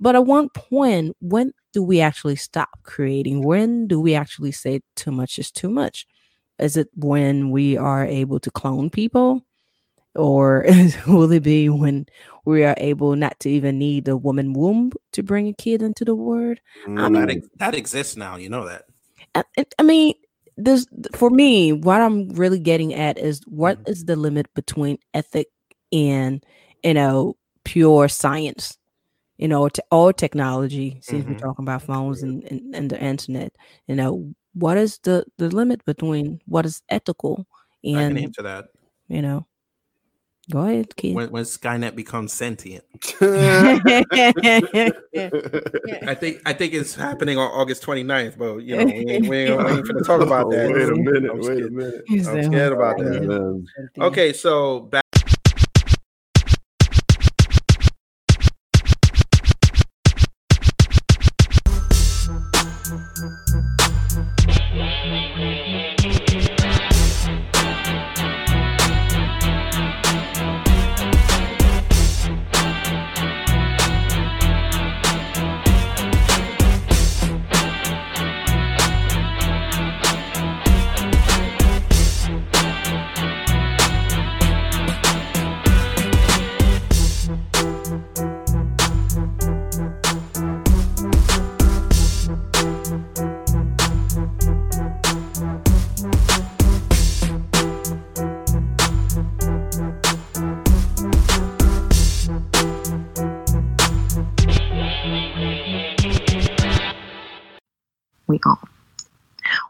but at one point, when do we actually stop creating? When do we actually say too much is too much? Is it when we are able to clone people? Or will it be when we are able not to even need a woman womb to bring a kid into the world? Mm, I mean, that, ex- that exists now. You know that. I, I mean, this for me, what I'm really getting at is what mm-hmm. is the limit between ethic and you know pure science? You know, to all technology, since mm-hmm. we're talking about phones and, and, and, the internet, you know, what is the, the limit between what is ethical and I can answer that. You know. Go ahead, kid. When, when Skynet becomes sentient. I think I think it's happening on August 29th, but you know, we ain't, we ain't, we ain't gonna talk about that. wait a minute, I'm wait scared. a minute. I'm scared about that. Okay, so back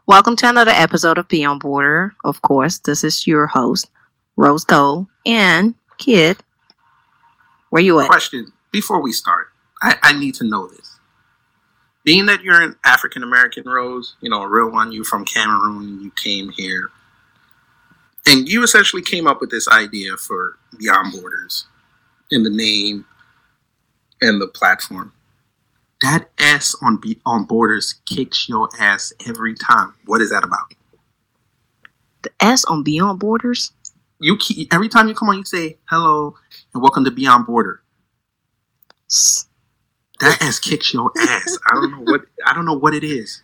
Welcome to another episode of Beyond Border. Of course, this is your host, Rose Gold, and Kid. Where you at? Question before we start. I, I need to know this. Being that you're an African American Rose, you know, a real one, you from Cameroon, you came here, and you essentially came up with this idea for Beyond Borders in the name and the platform that S on be- on Borders kicks your ass every time. What is that about? The S on Beyond Borders. You keep, every time you come on, you say hello and welcome to Beyond Border. That S kicks your ass. I don't know what I don't know what it is.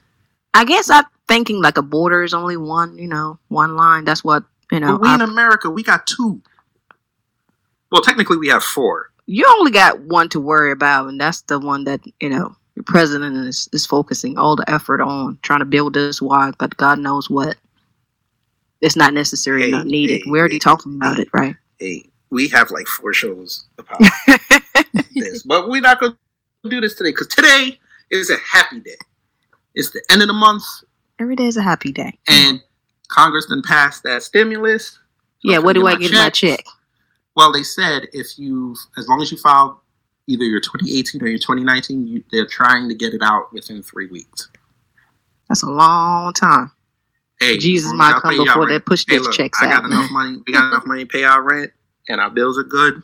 I guess I'm thinking like a border is only one, you know, one line. That's what you know. But we I, in America, we got two. Well, technically, we have four you only got one to worry about, and that's the one that you know your president is, is focusing all the effort on trying to build this wide, but God knows what. It's not necessary, hey, not needed. Hey, We're already hey, talking about it, right? Hey, we have like four shows about this, but we're not going to do this today because today is a happy day. It's the end of the month. Every day is a happy day, and Congress then passed that stimulus. yeah, what do I get my check? Well, they said if you, as long as you filed either your 2018 or your 2019, you, they're trying to get it out within three weeks. That's a long time. Hey, Jesus might come before they push hey, those checks I out. I got enough money. We got enough money to pay our rent, and our bills are good.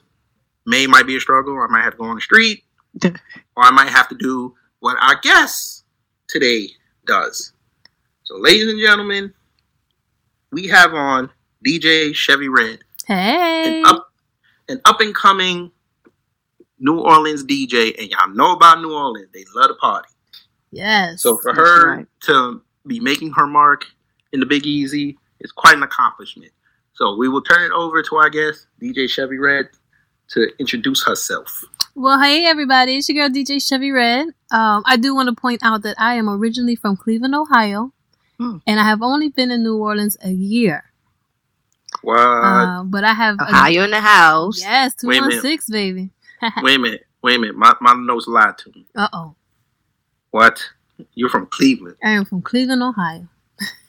May might be a struggle. I might have to go on the street, or I might have to do what our guest today does. So, ladies and gentlemen, we have on DJ Chevy Red. Hey. An up, an up and coming New Orleans DJ, and y'all know about New Orleans. They love to party. Yes. So for her right. to be making her mark in the Big Easy is quite an accomplishment. So we will turn it over to our guest, DJ Chevy Red, to introduce herself. Well, hey everybody, it's your girl DJ Chevy Red. Um, I do want to point out that I am originally from Cleveland, Ohio, hmm. and I have only been in New Orleans a year. What? Uh, but I have Ohio a, in the house. Yes, two one six, baby. wait a minute, wait a minute. My my nose lied to me. Uh oh. What? You're from Cleveland. I am from Cleveland, Ohio.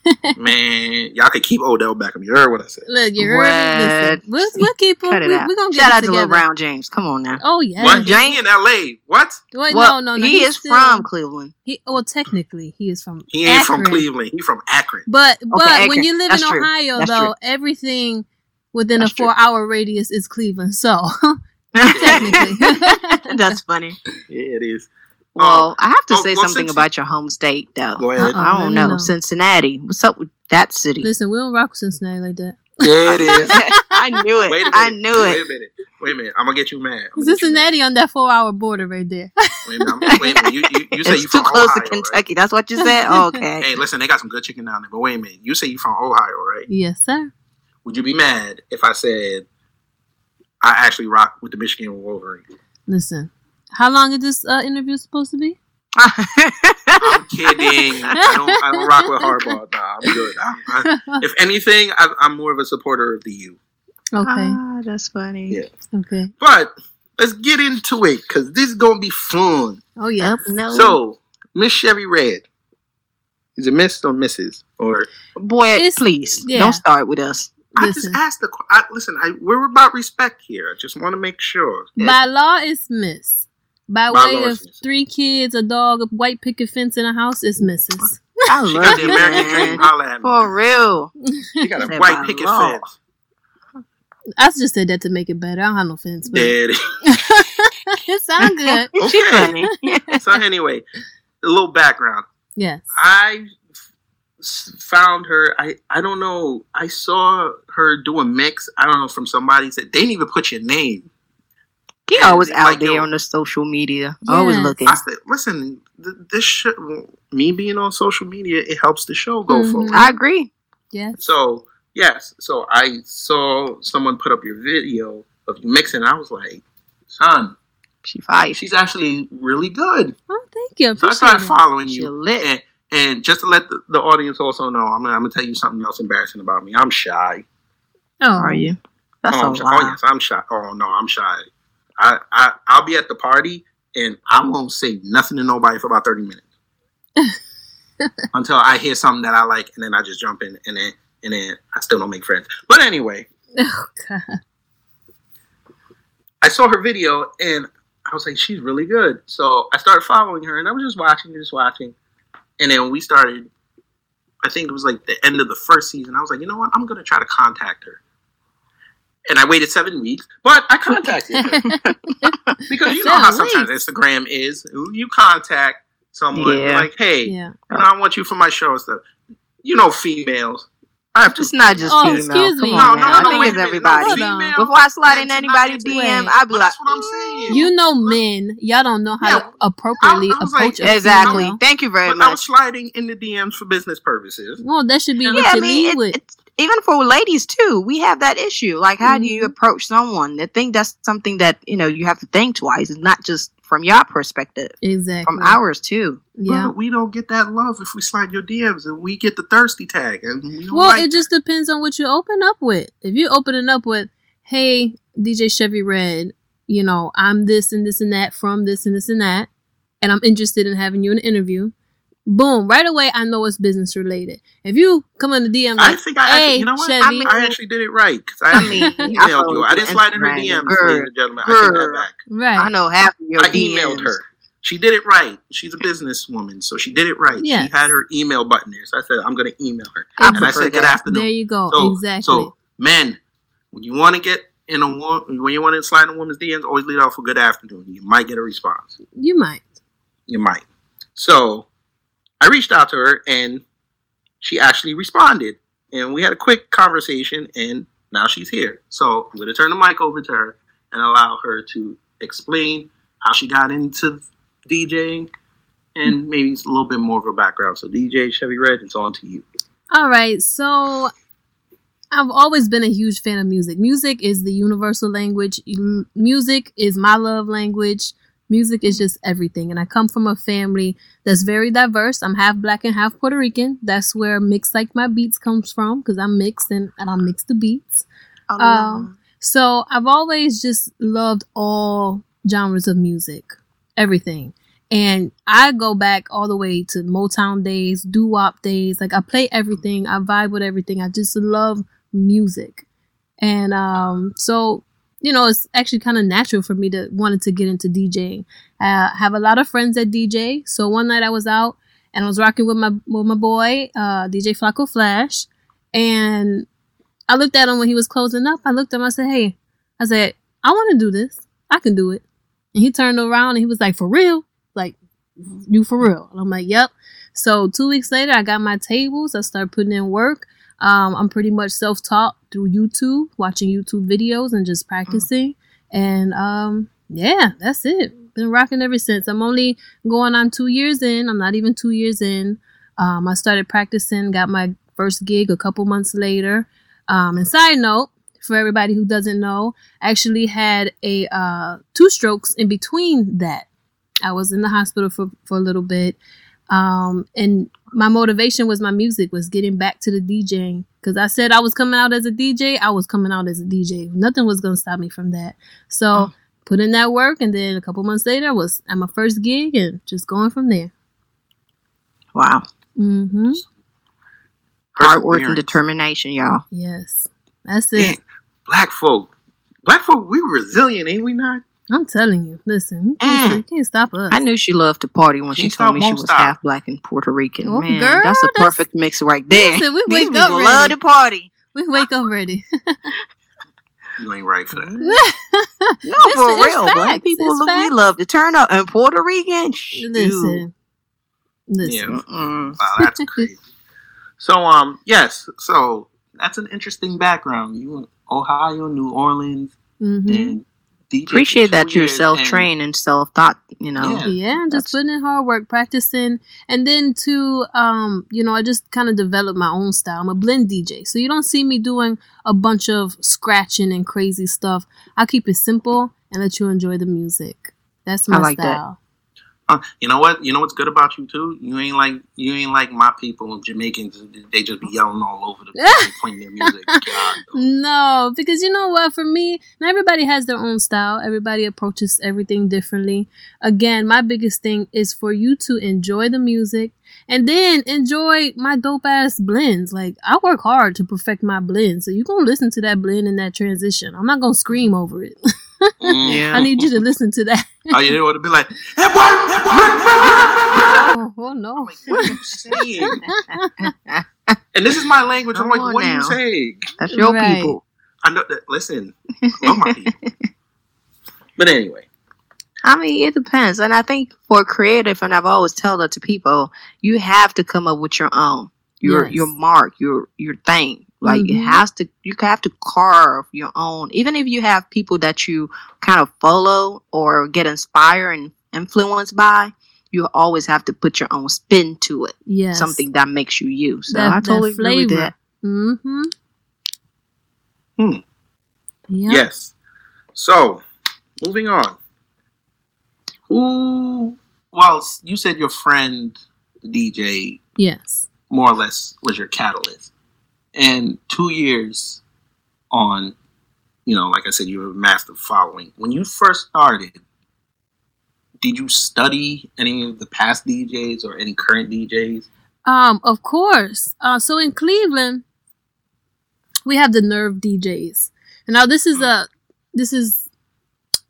Man, y'all could keep Odell Beckham. You heard what I said. Look, you heard me. Listen, we'll, we'll keep him. Cut it We, out. we're gonna get Shout out to together. LeBron James. Come on now. Oh yeah. What? James- He in L.A. What? Wait, well, no, no, no. he he's is still- from Cleveland. He, well, technically, he is from. He ain't from Cleveland. He from Akron. But but Akron. when you live That's in true. Ohio, That's though, true. everything within That's a four-hour radius is Cleveland. So technically, That's funny. Yeah, it is. Well, um, I have to oh, say well, something since- about your home state, though. Go ahead. Uh-uh. I don't me know. know. Cincinnati. What's up with that city? listen, we don't rock with Cincinnati like that. Yeah, it is. I knew it. Wait a minute. I knew Wait it. Wait a minute. Wait a minute. I'm gonna get you mad. I'm gonna get you Cincinnati on that four-hour border right there. Wait a minute. Wait a minute. You, you, you say you It's too from close Ohio, to Kentucky. That's what you said. Okay. Hey, listen, they got some good chicken down there. But wait a minute. You say you're from Ohio, right? yes, sir. Would you be mad if I said I actually rock with the Michigan Wolverine? Listen, how long is this uh, interview supposed to be? I'm kidding. I don't. I don't rock with Harbaugh. Nah, I'm good. I, I, if anything, I, I'm more of a supporter of the U. Okay, Ah, that's funny. Yeah. okay. But let's get into it because this is gonna be fun. Oh yeah. Up, no. So, Miss Chevy Red, is it Miss or Mrs. or boy, It's- please yeah. don't start with us. I just asked the. qu- I, listen, I, we're about respect here. I just want to make sure. By law, it's Miss. By, By way law, of it's three kids, a dog, a white picket fence, in a house, it's Mrs. I She love got the American dream. man. Holla at me. For real. She got a white picket law. fence. I just said that to make it better. I don't have no fence, but Daddy. it sounds good. Okay. so anyway, a little background. Yes. I found her. I I don't know. I saw her do a mix. I don't know from somebody said they didn't even put your name. He And always like, out there yo, on the social media. Always looking. I said, listen, th- this show, me being on social media, it helps the show go Mhm. forward. I agree. Yes. So yes, so I saw someone put up your video of you mixing. And I was like, son, She fire. she's actually really good. Oh, thank you. I So I appreciate started it. following She you. lit. And, and just to let the, the audience also know, I'm gonna, I'm gonna tell you something else embarrassing about me. I'm shy. Oh, Are you? That's oh, a I'm shy. lie. oh yes, I'm shy. Oh no, I'm shy. I, I I'll be at the party and I won't say nothing to nobody for about thirty minutes until I hear something that I like, and then I just jump in, and then and then I still don't make friends. But anyway, Oh. I saw her video and I was like, she's really good. So I started following her and I was just watching, just watching. And then we started, I think it was like the end of the first season. I was like, you know what? I'm going to try to contact her. And I waited seven weeks, but I contacted her. because you know how sometimes Instagram is. You contact someone, Yeah. like, hey, yeah. you I want you for my show and stuff. You know, females. I have to It's not just Oh, female. excuse Come me. on, No, man. no, I no, think it's everybody. Hold on. female Before I slide in tends to anybody's DM, I'd be like, that's what I'm saying. You know, men, y'all don't know how Yeah. to appropriately I- I was like, approach a exactly. female. Thank you very much. I was much. sliding in the DMs for business purposes. Well, that should be Yeah, what Yeah, I you mean, lead it, with. it's, even for ladies too, we have that issue. Like, how do you Mhm. approach someone? I think that's something that you know you have to think twice. It's not just from your perspective, Exactly. from ours too. Yeah. But we don't get that love if we slide your DMs and we get the thirsty tag. And we Well, like it just depends on what you open up with. If you open it up with, "Hey, DJ Chevy Red, you know, I'm this and this and that from this and this and that, and I'm interested in having you in an interview." Boom! Right away, I know it's business related. If you come in the DM I think I actually, "Hey, you know what? Chevy, I mean- I actually did it right because I, I actually mean, I emailed you. I didn't slide in her Instagram, DMs, girl, ladies and gentlemen. I take that back. right?" I know half of your I DMs. emailed her. She did it right. She's a businesswoman, so she did it right. Yes. She had her email button there. So I said, I'm going to email her. I and I prefer said, good that. afternoon. There you go. So, exactly. So, men, when you want to get in a wo- when you want to slide in a woman's DMs, always lead off with good afternoon. You might get a response. you might. You might. So, I reached out to her, and she actually responded, and we had a quick conversation, and now she's here. So, I'm going to turn the mic over to her and allow her to explain how she got into DJing. And maybe it's a little bit more of a background. So, DJ Chevy Red, it's on to you. All right, so I've always been a huge fan of music. Music is the universal language. Music is my love language. Music is just everything. And I come from a family that's very diverse. I'm half black and half Puerto Rican. That's where Mix Like My Beats comes from because I'm mixed and, and I mix the beats. Um, so I've always just loved all genres of music, everything. And I go back all the way to Motown days, doo wop days. Like I play everything, I vibe with everything. I just love music. And um, so, you know, it's actually kind of natural for me to wanted to get into DJing. I have a lot of friends that DJ. So one night I was out and I was rocking with my with my boy, uh, DJ Flacco Flash, and I looked at him when he was closing up. I looked at him. I said, "Hey," I said, "I want to do this. I can do it." And he turned around and he was like, "For real? Like you for real?" And I'm like, "Yep." So two weeks later, I got my tables. I started putting in work. Um, I'm pretty much self-taught through YouTube, watching YouTube videos and just practicing. And um, yeah, that's it. Been rocking ever since. I'm only going on two years in. I'm not even two years in. Um, I started practicing, got my first gig a couple months later. Um, and side note, for everybody who doesn't know, I actually had a uh, two strokes in between that. I was in the hospital for, for a little bit. Um, and my motivation was my music, was getting back to the DJing. Because I said I was coming out as a DJ, I was coming out as a DJ. Nothing was going to stop me from that. So Mm. put in that work. And then a couple months later, I was at my first gig and just going from there. Wow. Mm-hmm. Hard work and determination, y'all. Yes. That's Man, it. black folk, black folk, we resilient, ain't we not? I'm telling you. Listen, you can't, Mm. you can't stop us. I knew she loved to party when she Can't told me she was stop. half black and Puerto Rican. Oh, Man, girl, that's a that's- perfect mix right there. Listen, we These wake up people love ready. to party. We wake up ready. You ain't right for that. No, Listen, for it's real. Black people, it's look, we love to turn up. And Puerto Rican, shoot. Listen. Listen. Mm-mm. Wow, that's crazy. So, um, yes, so that's an interesting background. You in Ohio, New Orleans, hmm and DJ. Appreciate that you're years, self and- trained and self taught, you know. Yeah. Yeah, just putting in hard work, practicing, and then to um, you know, I just kind of developed my own style. I'm a blend DJ, so you don't see me doing a bunch of scratching and crazy stuff. I keep it simple and let you enjoy the music. That's my I like style. Uh, you know what? You know what's good about you too. You ain't like you ain't like my people, Jamaicans. They just be yelling all over the place, playing their music. God, No, because you know what? For me, not everybody has their own style. Everybody approaches everything differently. Again, my biggest thing is for you to enjoy the music and then enjoy my dope ass blends. Like I work hard to perfect my blend, so you gonna listen to that blend and that transition. I'm not gonna scream over it. Mm. Yeah. I need you to listen to that. Oh, you know what? It'd be like, hey, boy, Oh, oh no. like, what are you saying? And this is my language. I'm like, on what are you now. saying? That's your Right. people. I know that. Listen, I'm my people. But anyway, I mean, it depends. And I think for creative, and I've always told that to people, you have to come up with your own, your Yes. your mark, your your thing. Like it Mhm. has to, you have to carve your own. Even if you have people that you kind of follow or get inspired and influenced by, you always have to put your own spin to it. Yes. Something that makes you you. So That- I totally that agree with flavor. that. Mm-hmm. Hmm. Yeah. yes. So, moving on. Who? Well, you said your friend DJ Yes. more or less was your catalyst, and two years on, you know, like I said, you have a massive following. When you first started, did you study any of the past DJs or any current DJs? Um, of course. Uh, so in Cleveland, we have the Nerve DJs. And now this is a this is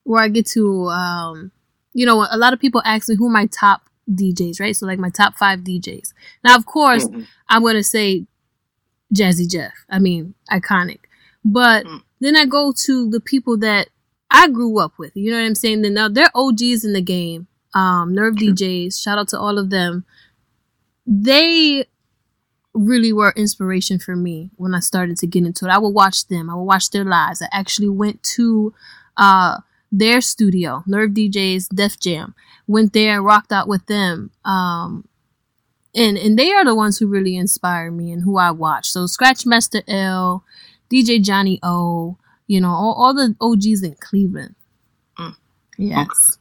where I get to um, you know, a lot of people ask me who my top DJs, right? So like my top five DJs. Now, of course, Mhm. I'm gonna say Jazzy Jeff. I mean, iconic. But Mm. then I go to the people that I grew up with. You know what I'm saying? Then now they're OGs in the game. Um, Nerve True. DJs. Shout out to all of them. They really were inspiration for me when I started to get into it. I would watch them. I would watch their lives. I actually went to uh their studio, Nerve DJs, Def Jam. Went there, and rocked out with them. Um and and they are the ones who really inspire me and who I watch. So Scratchmaster L, DJ Johnny O, you know, all, all the OGs in Cleveland. Mm. Yes.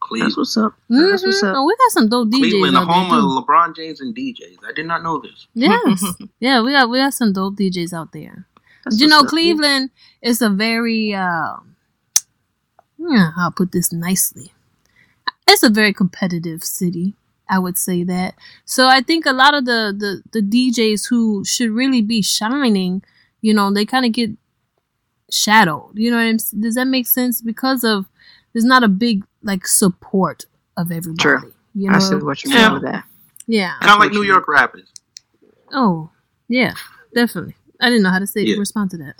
Cleveland, That's what's up. That's what's Mhm. up. Oh, we got some dope DJs Cleveland, the out there home too. of LeBron James and DJs. I did not know this. Yes. yeah, we got we got some dope DJs out there. That's you know, up. Cleveland is a very uh, yeah, I'll put this nicely. it's a very competitive city. I would say that. So I think a lot of the the, the DJs who should really be shining, you know, they kind of get shadowed. You know what I'm? Does that make sense? Because of there's not a big like support of everybody. True. You know? I see what you mean Yeah. with that. yeah. Kind of like New you York rappers. Oh, yeah, definitely. I didn't know how to say Yeah. respond to that.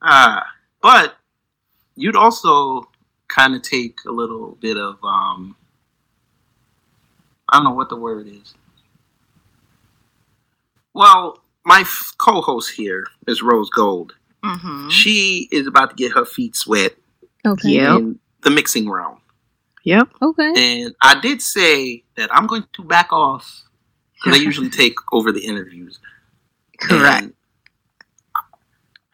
Uh, but you'd also kind of take a little bit of um, I don't know what the word is. Well, my f- co-host here is Rose Gold. Mm-hmm. She is about to get her feet sweat okay. Yep. in the mixing realm. Yep. Okay. And I did say that I'm going to back off because I usually take over the interviews. Correct. And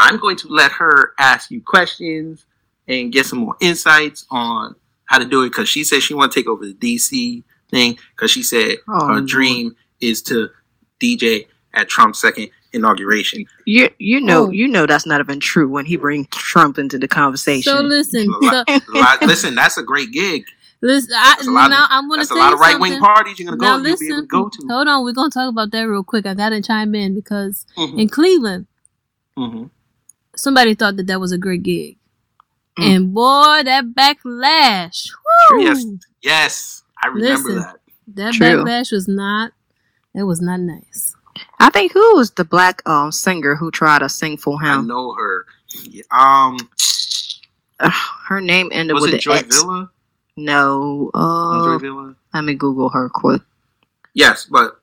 I'm going to let her ask you questions and get some more insights on how to do it because she said she want to take over the DC thing because she said Oh, her Lord. dream is to DJ at Trump's second inauguration. You you know Oh. you know that's not even true when he brings Trump into the conversation. So listen, so, lot- listen, that's a great gig. listen. I, That's a lot of- now I'm gonna That's a lot of right wing parties you're gonna go. You'll be able to go to. hold on, we're gonna talk about that real quick. I gotta chime in because Mhm. in Cleveland, Mhm. somebody thought that that was a great gig, Mm. and boy, that backlash. Woo, Yes, yes, I remember Listen. that. that True. backlash was not. It was not nice. I think who was the black um singer who tried to sing for him? I him? know her. Um, Ugh, her name ended was with it the Joy X. Villa? No. Joy Uh, Villa. let me Google her quick. Yes, but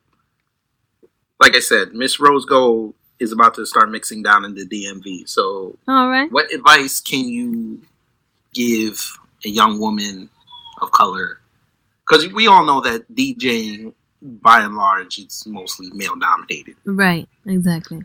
like I said, Miss Rose Gold is about to start mixing down in the DMV. So, All right. what advice can you give a young woman of color? Because we all know that DJing, by and large, it's mostly male dominated. Right. Exactly.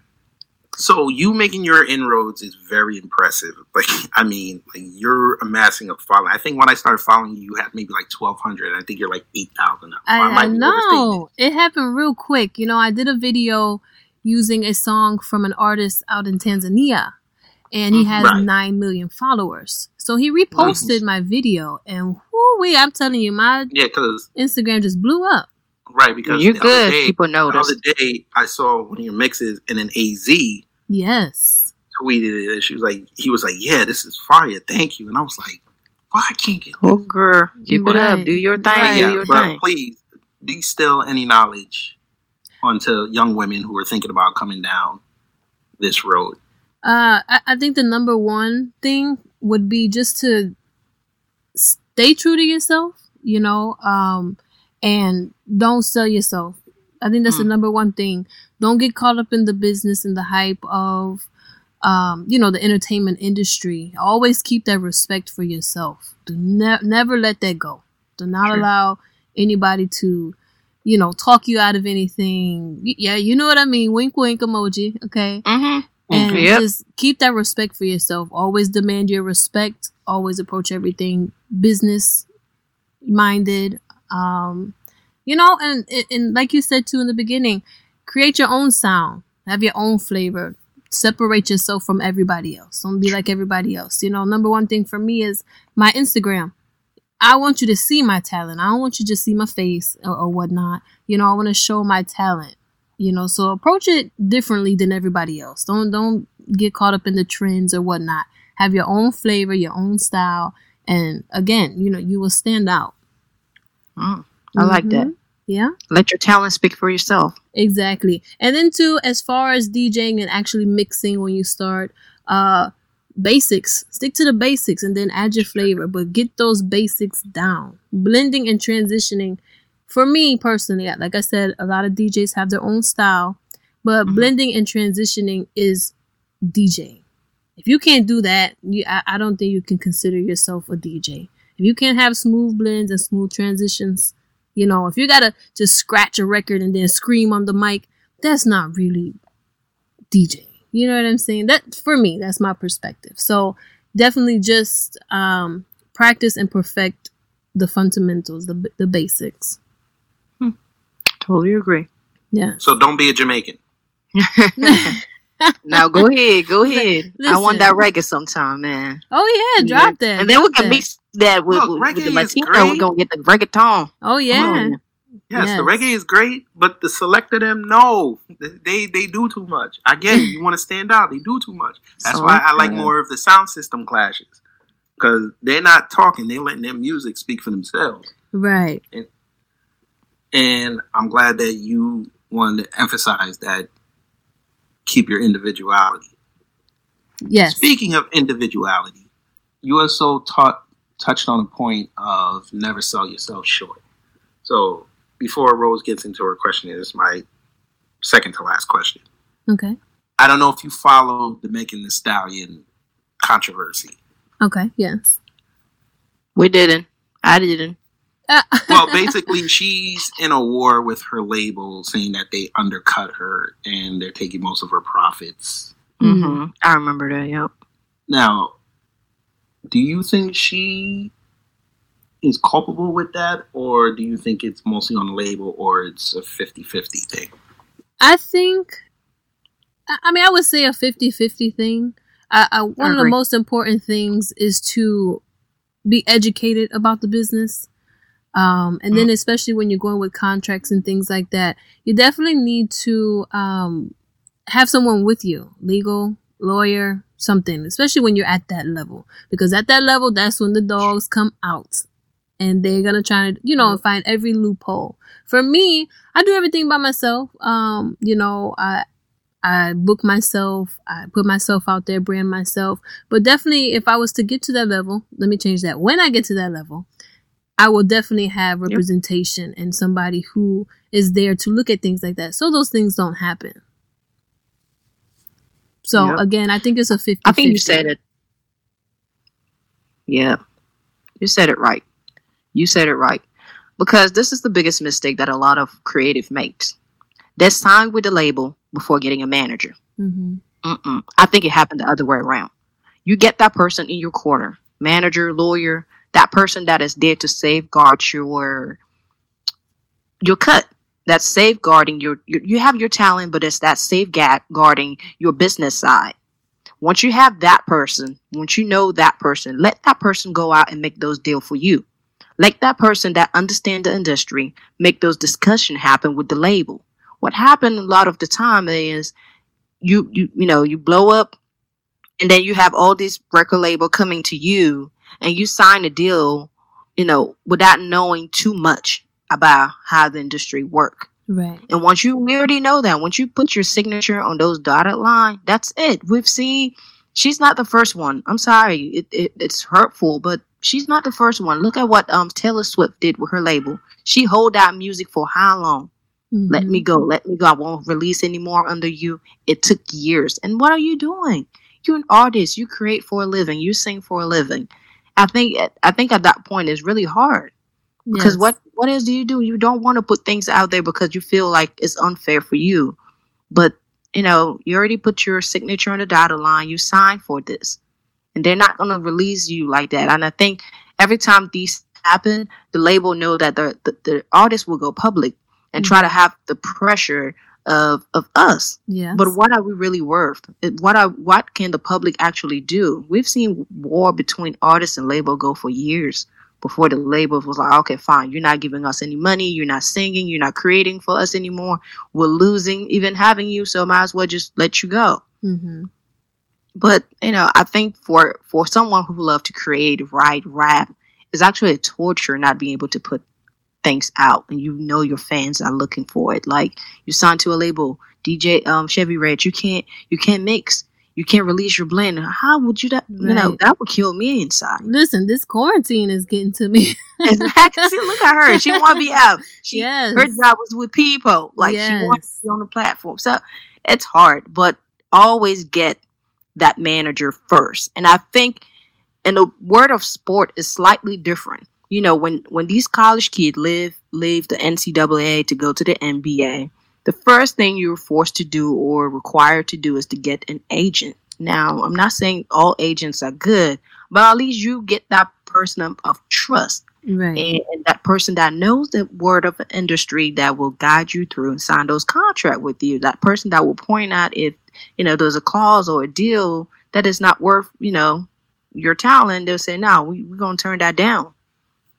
So you making your inroads is very impressive. Like, I mean, like you're amassing a following. I think when I started following you, you had maybe like twelve hundred. I think you're like eight thousand now. I, I might be overstating know it happened real quick. You know, I did a video using a song from an artist out in Tanzania, and he has Right. nine million followers. So he reposted my video, and whoo I'm telling you, my. Yeah, because Instagram just blew up. right because you the other good. day- People the notice. other day I saw one of your mixes and an AZ Yes, tweeted it and she was like he was like, Yeah, this is fire, thank you. And I was like, Why I can't get Oh girl, keep it up. Do your thing. Right. Do yeah, your but thing. please distill any knowledge onto young women who are thinking about coming down this road. uh, I, I think the number one thing would be just to stay true to yourself. You know, um, and don't sell yourself. I think that's the Mm. number one thing. Don't get caught up in the business and the hype of, um, you know, the entertainment industry. Always keep that respect for yourself. Do ne- never let that go. Do not Sure. allow anybody to, you know, talk you out of anything. Yeah, you know what I mean. Wink, wink emoji. Okay Mm-hmm. and Yep. just keep that respect for yourself. Always demand your respect. Always approach everything business minded. Um, you know, and, and and like you said too in the beginning, create your own sound. Have your own flavor. Separate yourself from everybody else. Don't be like everybody else. You know, number one thing for me is my Instagram. I want you to see my talent. I don't want you to just see my face or, or whatnot. You know, I want to show my talent you know so approach it differently than everybody else don't don't get caught up in the trends or whatnot have your own flavor your own style and again you know you will stand out Mm, I like that. Mhm. yeah Let your talent speak for yourself. exactly and then too as far as djing and actually mixing when you start uh basics. Stick to the basics and then add your flavor but get those basics down. Blending and transitioning for me personally like i said a lot of djs have their own style but Mhm. blending and transitioning is djing if you can't do that you, I, I don't think you can consider yourself a dj if you can't have smooth blends and smooth transitions you know if you gotta just scratch a record and then scream on the mic that's not really dj you know what i'm saying that for me that's my perspective so definitely just um practice and perfect the fundamentals the, the basics Totally agree. yeah So don't be a Jamaican. now go ahead, go ahead. I want that reggae sometime, man. Oh yeah, drop that. And then we drop can that. mix that with, Look, with, with the reggae is Latino. We're gonna get the reggaeton. Oh yeah. Yes, Yes. the reggae is great, but the select of them, no, they they do too much. I get it. You want to stand out, they do too much. That's why I like more of the sound system clashes because they're not talking; they're letting their music speak for themselves. Right. And I'm glad that you wanted to emphasize that. Keep your individuality. Yes. Speaking of individuality, you also taught touched on a point of never sell yourself short. So before Rose gets into her question, this is my second to last question. Okay. I don't know if you follow the Megan Thee Stallion controversy. Okay. Yes. We didn't. I didn't. Uh, Well, basically, she's in a war with her label, saying that they undercut her and they're taking most of her profits. Mhm. hmm I remember that. Yep. Now, do you think she is culpable with that, or do you think it's mostly on the label, or it's a 50 50 thing? I think, I I mean, I would say a 50 50 thing. I, I, one of the most important things is to be educated about the business. Um, and then, especially when you're going with contracts and things like that, you definitely need to um, have someone with you legal, lawyer, something, especially when you're at that level. Because at that level, that's when the dogs come out and they're going to try to, you know, find every loophole. For me, I do everything by myself. Um, you know, I I book myself, I put myself out there, brand myself. But definitely if I was to get to that level, let me change that. When I get to that level, I will definitely have representation and somebody who is there to look at things like that. So those things don't happen. So Yep. again, I think it's a 50 I think you said it. Yeah. You said it right. You said it right. Because this is the biggest mistake that a lot of creative makes. They sign with the label before getting a manager. hmm Mm-mm. I think it happened the other way around. You get that person in your corner, manager, lawyer, that person that is there to safeguard your your cut. That's safeguarding your, your you have your talent, but it's that safeguarding your business side. Once you have that person, once you know that person, let that person go out and make those deals for you. Let that person that understand the industry make those discussion happen with the label. What happened a lot of the time is you you you know you blow up and then you have all this record label coming to you and you sign a deal you know without knowing too much about how the industry work Right. and once you we already know that once you put your signature on those dotted line that's it we've seen she's not the first one i'm sorry it, it, it's hurtful but she's not the first one look at what um taylor swift did with her label she hold out music for how long let Mhm. me go. Let me go. I won't release anymore under you. It took years. And what are you doing? You're an artist. You create for a living. You sing for a living. I think I think at that point it's really hard because Yes. what what else do you do? You don't want to put things out there because you feel like it's unfair for you. But you know, you already put your signature on the dotted line. You signed for this, and they're not going to release you like that. And I think every time these happen, the label know that the the, the artist will go public and try to have the pressure of of us. Yes. But what are we really worth? What are what can the public actually do? We've seen war between artists and label go for years before the label was like, okay, fine, you're not giving us any money, you're not singing, you're not creating for us anymore. We're losing even having you, so might as well just let you go. hmm But you know, I think for for someone who love to create, write, rap, it's actually a torture not being able to put things out, and you know your fans are looking for it. Like you signed to a label, DJ um, Chevy Red, you can't you can't mix, you can't release your blend. How would you that? You know that would kill me inside. Listen, this quarantine is getting to me. exactly. Look at her. She want to be out. She yes. her job was with people. Like she wants Yes. to be on the platform. So it's hard, but always get that manager first. And I think in the word of sport is slightly different. You know, when when these college kids live leave the NCAA to go to the NBA, the first thing you're forced to do or required to do is to get an agent. Now, I'm not saying all agents are good, but at least you get that person of, of trust right. and, and that person that knows the word of the industry that will guide you through and sign those contract with you that person that will point out if you know, there's a clause or a deal that is not worth, you know, your talent, they'll say, no, we, we're going to turn that down.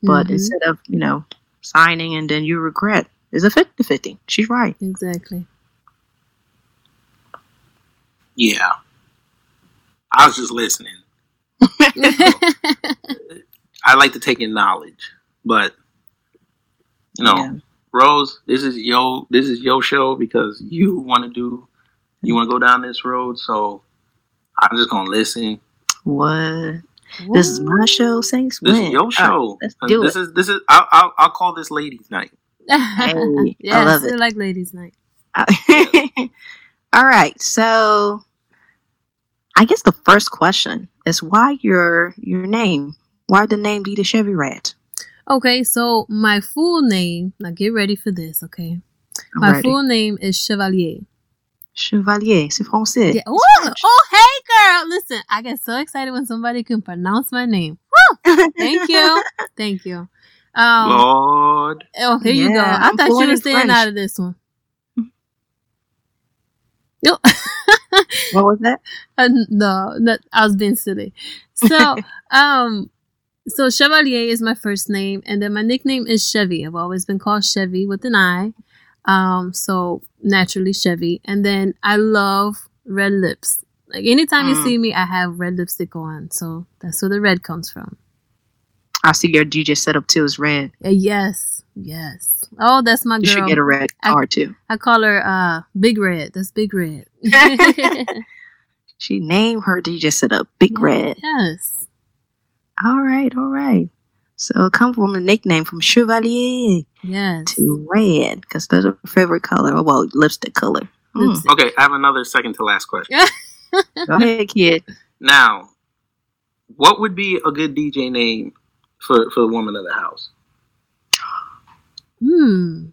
But Mhm. instead of, you know, signing and then you regret, it's a 50 50. She's right. exactly. Yeah. I was just listening. I like to take in knowledge, but you know, Yeah. Rose, this is yo, this is your show because you want to do, you want to go down this road. So I'm just gonna listen. What? This is my show, Saints. This Win. is your show. right, let's do this it. is this is. I'll, I'll I'll call this ladies' night. I yes, love it. like ladies' night. All right. So I guess the first question is why your your name? Why the name DJ Chevy Red? Okay, so my full name. Now get ready for this. Okay, I'm my ready. full name is Chevalier. Chevalier, c'est français. Yeah. Woo! Oh, hey, girl. Listen, I get so excited when somebody can pronounce my name. Thank you. Thank you. Um, Lord, oh, here you go. I I'm thought you were in staying out of this one. No, What was that? uh, no, no, I was being silly. So, um, so Chevalier is my first name, and then my nickname is Chevy. I've always been called Chevy with an I. Um, so naturally Chevy, and then I love red lips. Like anytime you Mm. see me, I have red lipstick on, so that's where the red comes from. I see your DJ setup too is red. Uh, yes, yes. Oh, that's my girl. You should get a red card too. I call her uh Big Red. That's Big Red. She named her DJ setup Big Red. Yes. All right, all right. So it come from a nickname from Chevalier Yes. to red because that's her favorite color. Oh, well, lipstick color. Mm. Okay. I have another second to last question. Go ahead, kid. Now, what would be a good DJ name for for the woman of the house? Hmm.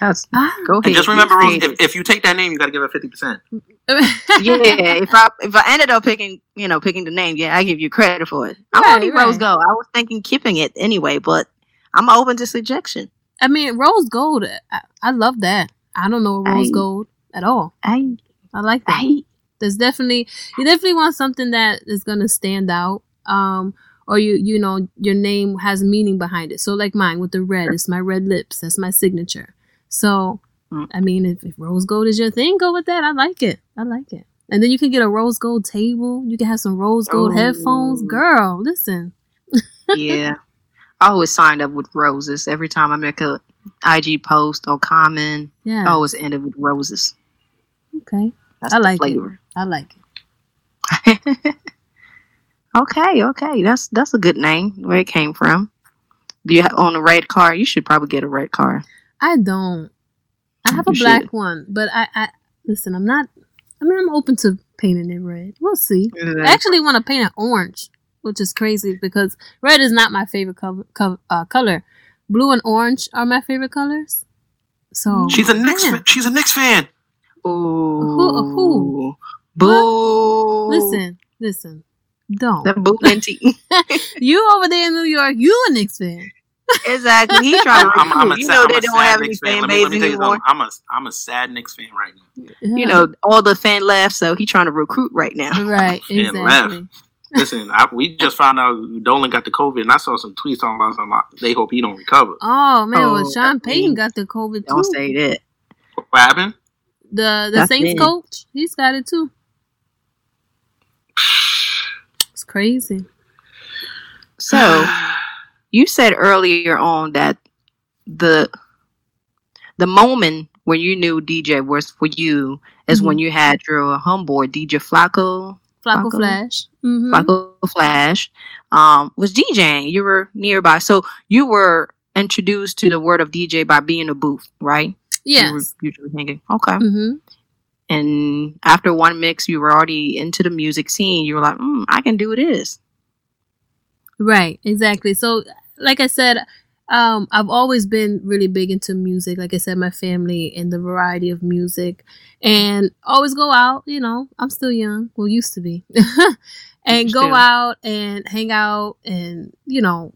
That's Ah. go ahead. And just remember, Rose, if, if you take that name, you got to give her fifty percent. yeah, if I if I ended up picking, you know, picking the name, yeah, I give you credit for it. I'm Right, only Rose right. Gold. I was thinking keeping it anyway, but I'm open to suggestion. I mean, rose gold. I, I love that. I don't know rose I- gold at all. I I like that. I There's definitely you definitely want something that is gonna stand out. Um, or you you know your name has meaning behind it. So like mine with the red, it's my red lips. That's my signature. So Mm. I mean, if, if rose gold is your thing, go with that. I like it. I like it. And then you can get a rose gold table. You can have some rose gold Oh. headphones. Girl, listen. yeah. I always signed up with roses every time I make a IG post or comment. Yeah. I always end it with roses. okay. That's I like it. I like it. okay, okay, that's that's a good name. Where it came from? Do you have on a red car? You should probably get a red car. I don't. I have a black should. one, but I, I listen. I'm not. I mean, I'm open to painting it red. We'll see. I actually want to paint it orange, which is crazy because red is not my favorite cover, co- uh, color. Blue and orange are my favorite colors. So She's a Knicks. Fan. She's a Knicks fan. Ooh, who? Boo! listen, listen. Don't that boo plenty. you over there in New York? You a Knicks fan? Exactly. He trying to I'm, I'm a, recruit. You sad- know I'm they don't sad have any Knicks fan. fan me, base let me tell anymore. I'm a I'm a sad Knicks fan right now. You know all the fan left, so he trying to recruit right now. right? And Exactly. Listen, I, we just found out Dolan got the COVID, and I saw some tweets talking about something. About, they hope he don't recover. Oh man, well, Oh, Sean Payton got the COVID too. Don't say that. What happened? The the That's Saints it. coach, he's got it too. It's crazy. So you said earlier on that the the moment when you knew DJ was for you is Mhm. when you had your homeboy DJ Flacco Flacco Flacco? Flash. hmm Flacco Flash um was DJing. You were nearby, so you were introduced to the word of DJ by being a booth, right? You were Yes. usually hanging. Okay. hmm And after one mix, you were already into the music scene. You were like, mm, I can do this. Right. Exactly. So, like I said, um, I've always been really big into music. Like I said, my family and the variety of music, and always go out. You know, I'm still young. Well, used to be, and go out and hang out, and you know,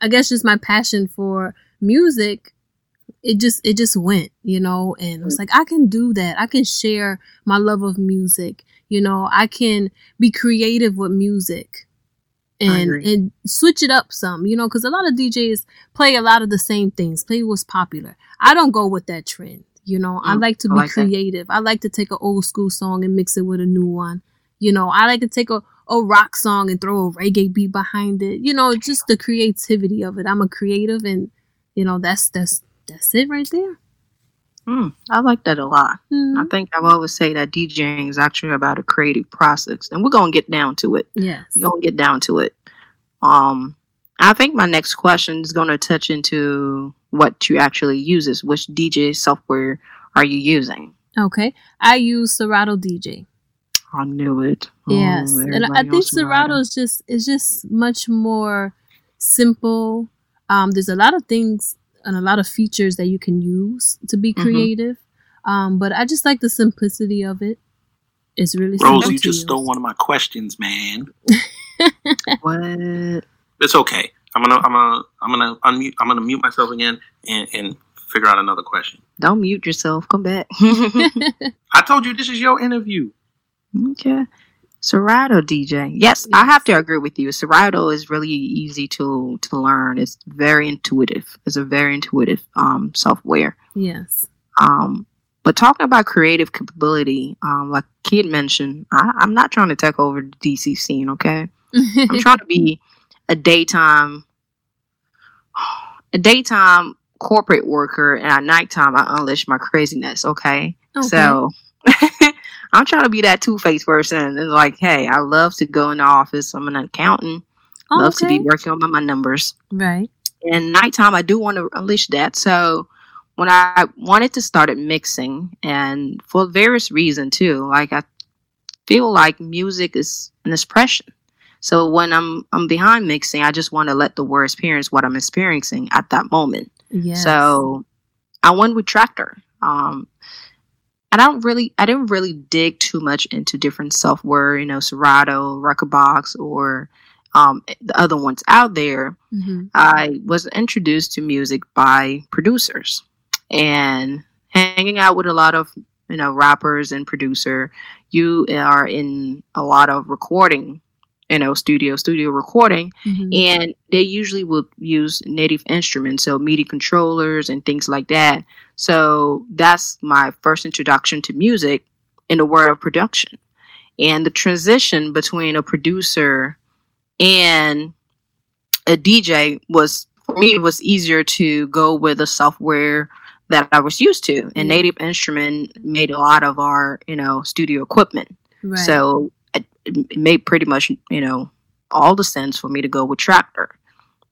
I guess just my passion for music it just it just went, you know, and it was like I can do that. I can share my love of music. You know, I can be creative with music and and switch it up some, you know, because a lot of DJs play a lot of the same things, play what's popular. I don't go with that trend. You know, mm, I like to be like creative. That. I like to take an old school song and mix it with a new one. You know, I like to take a, a rock song and throw a reggae beat behind it. You know, just the creativity of it. I'm a creative and you know, that's that's that's it right there. Mm, I like that a lot. Mm-hmm. I think I've always say that DJing is actually about a creative process, and we're gonna get down to it. Yes, we're gonna get down to it. Um, I think my next question is gonna touch into what you actually uses. Which DJ software are you using? Okay, I use Serato DJ. I knew it. Yes, oh, and I think Serato is just is just much more simple. Um, there's a lot of things and a lot of features that you can use to be mm-hmm. creative. Mm-hmm. Um, but I just like the simplicity of it. It's really Rose, you just stole one of my questions, man. what? It's okay. I'm gonna I'm gonna I'm gonna unmute I'm gonna mute myself again and, and figure out another question. Don't mute yourself. Come back. I told you this is your interview. Okay. Serato DJ. Yes, I have to agree with you. Serato is really easy to to learn. It's very intuitive. It's a very intuitive um, software. Yes. Um, but talking about creative capability, um, like Kid mentioned, I, I'm not trying to take over the DC scene. Okay, I'm trying to be a daytime, a daytime corporate worker, and at nighttime I unleash my craziness. Okay, okay. so. I'm trying to be that two faced person. And like, hey, I love to go in the office. I'm an accountant. Oh, love okay. to be working on my, my numbers. Right. And nighttime, I do want to unleash that. So when I wanted to start at mixing, and for various reasons too, like I feel like music is an expression. So when I'm I'm behind mixing, I just want to let the world experience what I'm experiencing at that moment. Yes. So I went with Traktor. Um, I don't really, I didn't really dig too much into different software, you know, Serato, Rekordbox, or um, the other ones out there. Mm-hmm. I was introduced to music by producers and hanging out with a lot of, you know, rappers and producer. You are in a lot of recording you know studio studio recording. Mm-hmm. and they usually will use native instruments so midi controllers and things like that. So that's my first introduction to music in the world of production. And the transition between a producer and a dj was for me it was easier to go with the software that i was used to. And native instrument made a lot of our you know studio equipment. Right. so it made pretty much you know all the sense for me to go with Traktor.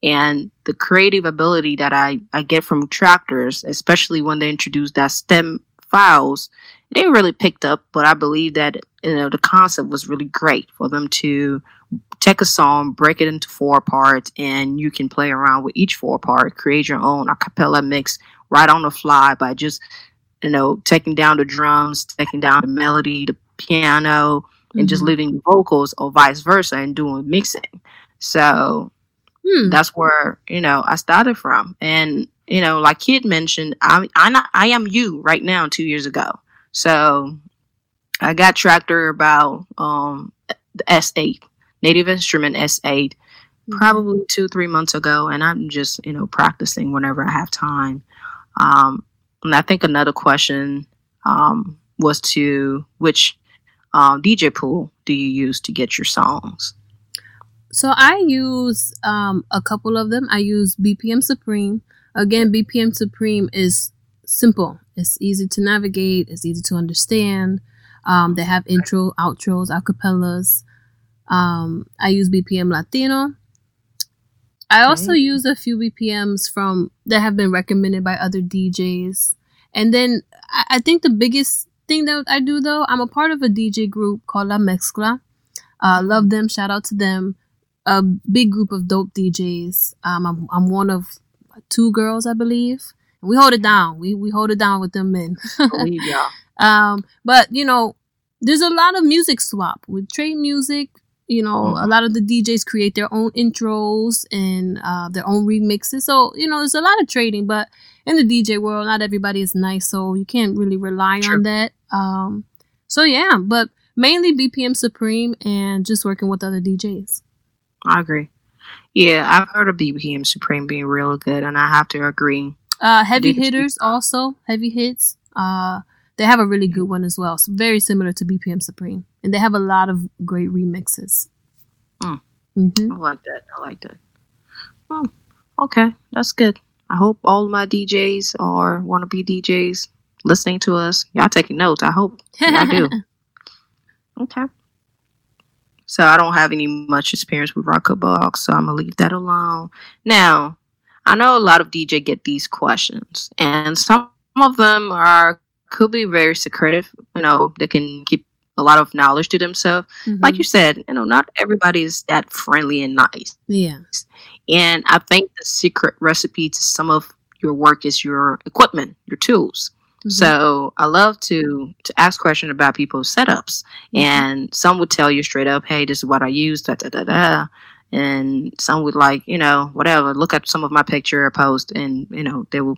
And the creative ability that I, I get from Traktor's especially when they introduced that stem files they really picked up but i believe that you know the concept was really great for them to take a song break it into four parts and you can play around with each four part create your own a cappella mix right on the fly by just you know taking down the drums taking down the melody the piano and mm-hmm. just leading vocals or vice versa and doing mixing. So hmm. that's where, you know, I started from. And, you know, like Kid mentioned, I I not I am you right now two years ago. So I got Traktor about um the S8, Native Instrument S8, mm-hmm. probably two, three months ago, and I'm just, you know, practicing whenever I have time. Um and I think another question um was to which um, DJ pool do you use to get your songs? So I use um, a couple of them. I use BPM Supreme. Again, BPM Supreme is simple. It's easy to navigate. It's easy to understand. Um, they have intro, outros, acapellas. Um, I use BPM Latino. I also use a few BPMs from that have been recommended by other DJs. And then I, I think the biggest thing that I do though, I'm a part of a DJ group called La Mezcla. Uh, love them. Shout out to them. A big group of dope DJs. Um, I'm, I'm one of two girls, I believe. We hold it down. We we hold it down with them men. oh, yeah. Um, but you know, there's a lot of music swap. with trade music. You know, Mhm. a lot of the DJs create their own intros and uh, their own remixes. So, you know, there's a lot of trading, but in the DJ world, not everybody is nice. So you can't really rely on that. Um, so, yeah, but mainly BPM Supreme and just working with other DJs. I agree. Yeah, I've heard of BPM Supreme being real good, and I have to agree. Uh, heavy Did- hitters also heavy hits. Uh, they have a really good one as well. So very similar to BPM Supreme, and they have a lot of great remixes. Mm. hmm I like that. I like that. Oh, okay, that's good. I hope all my DJs or be DJs listening to us, y'all taking notes. I hope I do. Okay. So I don't have any much experience with Rekordbox, so I'm gonna leave that alone. Now, I know a lot of DJ get these questions, and some of them are could be very secretive. You know, they can keep a lot of knowledge to themselves. Mm-hmm. Like you said, you know, not everybody is that friendly and nice. yeah, And I think the secret recipe to some of your work is your equipment, your tools. Mhm. So I love to to ask questions about people's setups, and some would tell you straight up, "Hey, this is what I use." Da da da da. And some would like, you know, whatever. Look at some of my picture or post, and you know, they will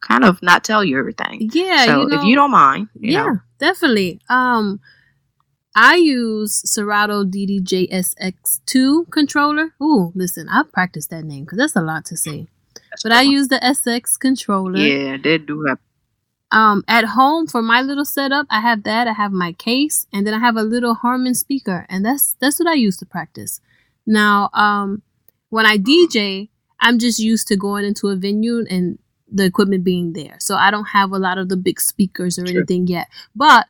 kind of not tell you everything. yeah. so you know, if you don't mind, you yeah, know, definitely. Um, I use Serato DDJ-SX2 controller. Ooh, listen, I've practiced that name because that's a lot to say. But I use the SX controller. yeah, they do have. Um, at home for my little setup, I have that. I have my case, and then I have a little Harman speaker, and that's that's what I use to practice. Now, um, when I DJ, I'm just used to going into a venue and the equipment being there, so I don't have a lot of the big speakers or Sure. anything yet. But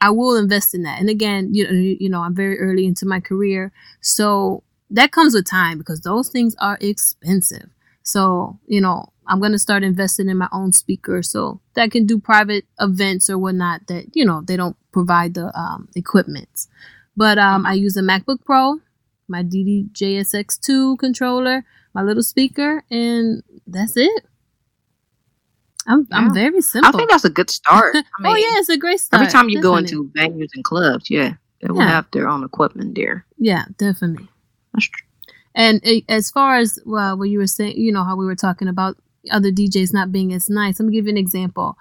I will invest in that. And again, you know, you know, I'm very early into my career, so that comes with time because those things are expensive. So, you know, I'm going to start investing in my own speaker so that I can do private events or whatnot that, you know, they don't provide the um, equipment. But um, I use a MacBook Pro, my DDJSX2 controller, my little speaker, and that's it. I'm, Yeah. I'm very simple. I think that's a good start. I oh, yeah, it's a great start. Every time you go into venues and clubs, yeah, they will Yeah. have their own equipment there. Yeah, definitely. That's true. And as far as well, what you were saying, you know, how we were talking about other DJs not being as nice. Let me give you an example.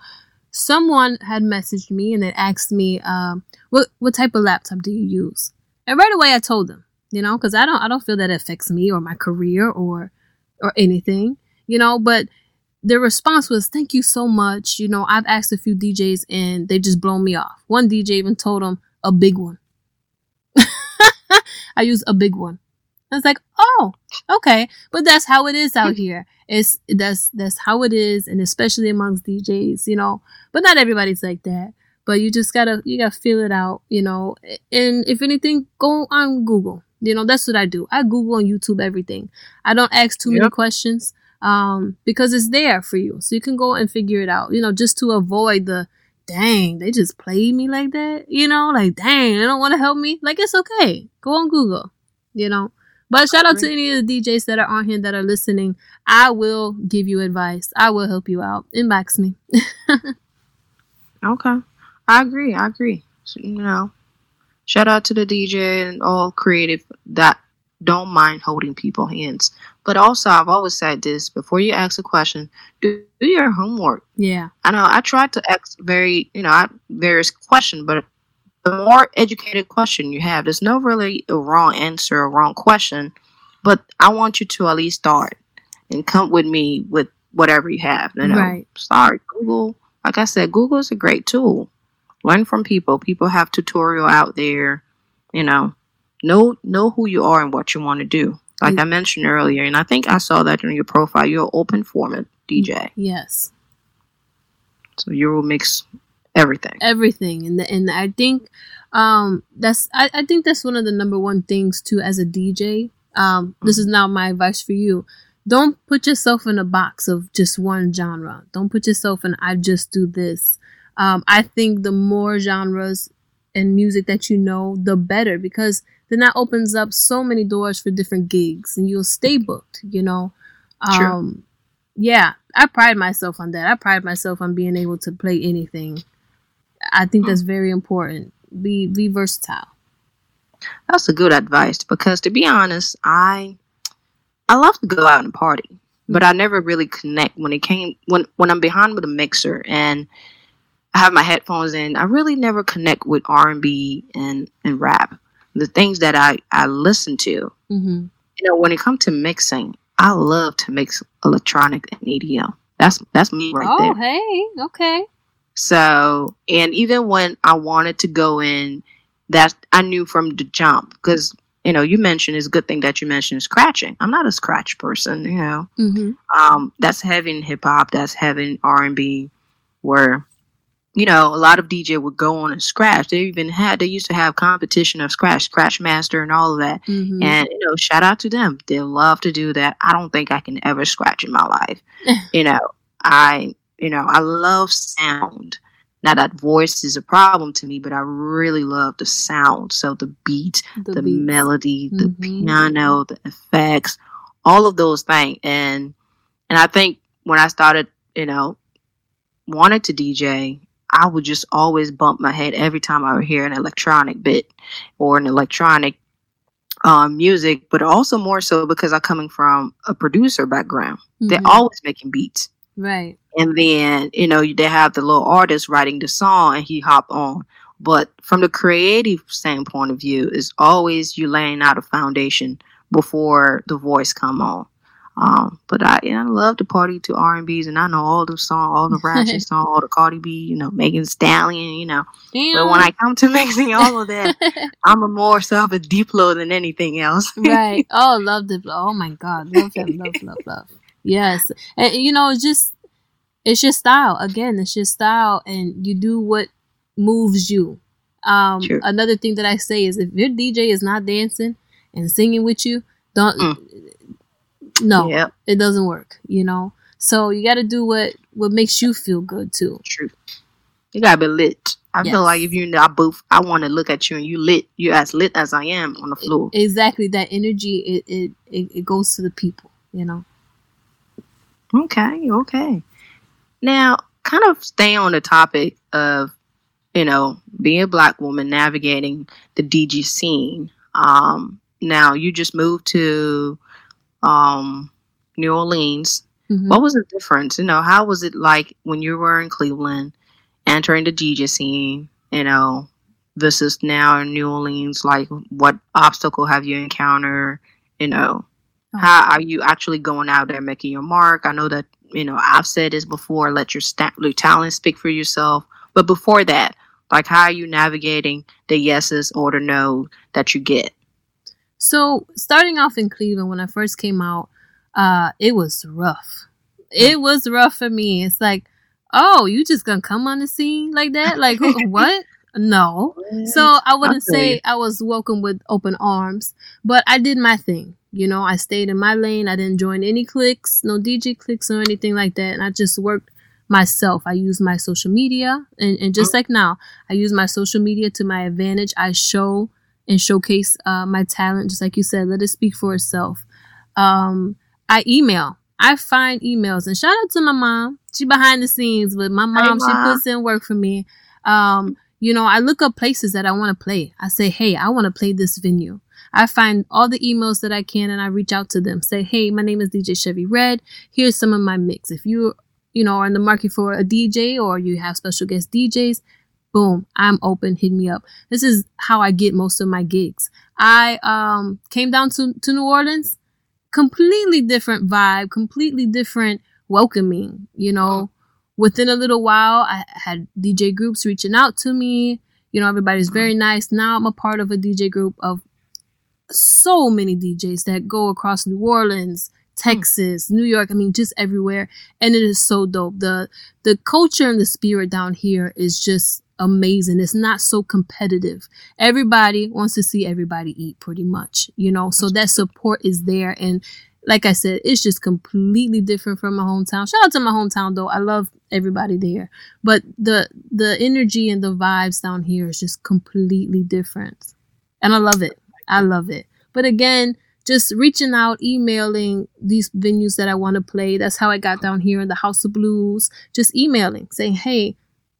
Someone had messaged me and they asked me, um, "What what type of laptop do you use?" And right away, I told them, you know, because I don't I don't feel that affects me or my career or or anything, you know. But their response was, "Thank you so much." You know, I've asked a few DJs and they just blown me off. One DJ even told them a big one. I use a big one. I was like, oh, okay, but that's how it is out here. It's that's that's how it is, and especially amongst DJs, you know. But not everybody's like that. But you just gotta you gotta feel it out, you know. And if anything, go on Google. You know, that's what I do. I Google on YouTube everything. I don't ask too many questions um, because it's there for you, so you can go and figure it out. You know, just to avoid the dang, they just played me like that. You know, like dang, they don't want to help me. Like it's okay. Go on Google. You know. But shout out to any of the DJs that are on here that are listening. I will give you advice. I will help you out. Inbox me. Okay, I agree. I agree. So, you know, shout out to the DJ and all creative that don't mind holding people hands. But also, I've always said this: before you ask a question, do, do your homework. Yeah. I know I tried to ask very, you know, I, various questions, but the more educated question you have, there's no really a wrong answer, or wrong question. But I want you to at least start and come with me with whatever you have. You know, Right. start Google. Like I said, Google is a great tool. Learn from people. People have tutorial out there. You know, know know who you are and what you want to do. Like Mm. I mentioned earlier, and I think I saw that in your profile. You're an open format DJ, Yes. so you will mix everything. Everything. And the, and I think um that's I, I think that's one of the number one things too as a DJ. Um this is now my advice for you. Don't put yourself in a box of just one genre. Don't put yourself in I just do this. Um I think the more genres and music that you know, the better because then that opens up so many doors for different gigs and you'll stay booked, you know. Um yeah, I pride myself on that. I pride myself on being able to play anything. I think that's very important. Be be versatile. That's a good advice because to be honest, I I love to go out and party, but I never really connect when it came when when I'm behind with a mixer and I have my headphones in. I really never connect with R and B and and rap, the things that I I listen to. Mm-hmm. You know, when it comes to mixing, I love to mix electronic and EDM. That's that's me right oh, there. hey, okay. So, and even when I wanted to go in, that I knew from the jump because you know you mentioned it's a good thing that you mentioned scratching. I'm not a scratch person, you know. Mm-hmm. Um, that's heavy in hip hop. That's heavy in R and B, where you know a lot of DJ would go on and scratch. They even had they used to have competition of scratch, scratch master, and all of that. Mm-hmm. And you know, shout out to them. They love to do that. I don't think I can ever scratch in my life. you know, I you know, I love sound. Now that voice is a problem to me, but I really love the sound. So the beat, the, the beats. melody, the Mhm. piano, the effects, all of those things. And and I think when I started, you know, wanted to DJ, I would just always bump my head every time I would hear an electronic bit or an electronic um, music, but also more so because I'm coming from a producer background. They're Mhm. always making beats. Right. And then, you know, they have the little artist writing the song and he hop on. But from the creative standpoint of view, is always you laying out a foundation before the voice come on. Um, but I, I love to party to R and B's, and I know all the song, all the ratchet song, all the Cardi B, you know, Megan Stallion, you know. Damn. But when I come to mixing all of that, I'm a more so of a Diplo than anything else. right. Oh, love the oh my god, love him, love, love, love. Yes, and you know, it's just it's your style. Again, it's your style, and you do what moves you. Um, True. another thing that I say is, if your DJ is not dancing and singing with you, don't. No, Yep, it doesn't work. You know, so you got to do what what makes you feel good too. true. You gotta be lit. I Yes. feel like if you're in our booth, I want to look at you and you lit. You're as lit as I am on the floor. Exactly, that energy it it it, it goes to the people. You know. Okay, okay. Now, kind of stay on the topic of, you know, being a black woman navigating the DJ scene. Um, now you just moved to um New Orleans. Mhm. What was the difference? You know, how was it like when you were in Cleveland, entering the DJ scene, you know, versus now in New Orleans? Like, what obstacle have you encountered? You know, how are you actually going out there making your mark? I know that you know I've said this before. Let your sta- your talent speak for yourself. But before that, like, how are you navigating the yeses or the no that you get? So starting off in Cleveland when I first came out, uh, it was rough. It was rough for me. It's like, oh, you just gonna come on the scene like that? Like what? No. So I wouldn't say I was welcome with open arms, but I did my thing. You know, I stayed in my lane. I didn't join any cliques, no DJ cliques or anything like that. And I just worked myself. I used my social media and, and just like now, I use my social media to my advantage. I show and showcase uh, my talent, just like you said, let it speak for itself. Um, I email. I find emails and shout out to my mom. She behind the scenes, but my mom, she Mom. puts in work for me. Um, you know, I look up places that I want to play. I say, hey, I want to play this venue. I find all the emails that I can and I reach out to them. Say, hey, my name is DJ Chevy Red. Here's some of my mix. If you, you know, are in the market for a DJ or you have special guest DJs, boom, I'm open. Hit me up. This is how I get most of my gigs. I um came down to, to New Orleans, completely different vibe, completely different welcoming, you know. Within a little while, I had DJ groups reaching out to me. You know, everybody's very nice. Now I'm a part of a DJ group of so many DJs that go across New Orleans, Texas, New York, I mean just everywhere. And it is so dope. The the culture and the spirit down here is just amazing. It's not so competitive. Everybody wants to see everybody eat pretty much, you know. So that support is there and like I said, it's just completely different from my hometown. Shout out to my hometown though. I love everybody there. But the the energy and the vibes down here is just completely different. And I love it. I love it. But again, just reaching out, emailing these venues that I want to play. That's how I got down here in the House of Blues. Just emailing, saying, "Hey,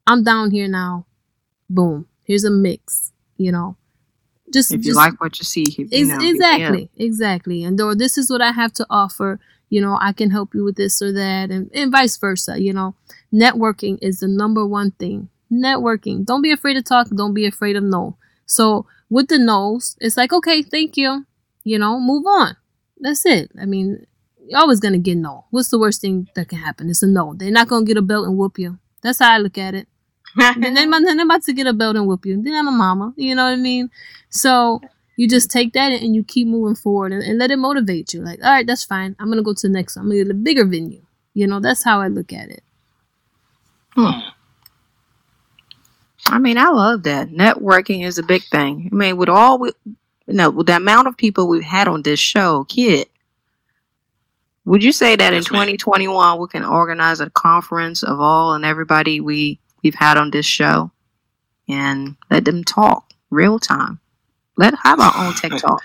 I'm down here now. Boom. Here's a mix." You know, just If you just- like what you see, you know, hit me up. exactly, exactly. And or this is what I have to offer. You know, I can help you with this or that, and, and vice versa. You know, networking is the number one thing. Networking. Don't be afraid to talk. Don't be afraid of no. So with the no's, it's like okay, thank you. You know, move on. That's it. I mean, you're always gonna get no. What's the worst thing that can happen? It's a no. They're not gonna get a belt and whoop you. That's how I look at it. then they're, about to get a belt and whoop you. Then I'm a mama. You know what I mean? So you just take that and you keep moving forward and, and let it motivate you. Like, all right, that's fine. I'm gonna go to the next one. I'm gonna get a bigger venue. You know, that's how I look at it. Hmm. I mean, I love that. Networking is a big thing. I mean, with all we, you know, with the amount of people we've had on this show, kid, would you say that in Yes, ma'am. 2021 we can organize a conference of all and everybody we we've had on this show and let them talk real time? Let have our own tech talk.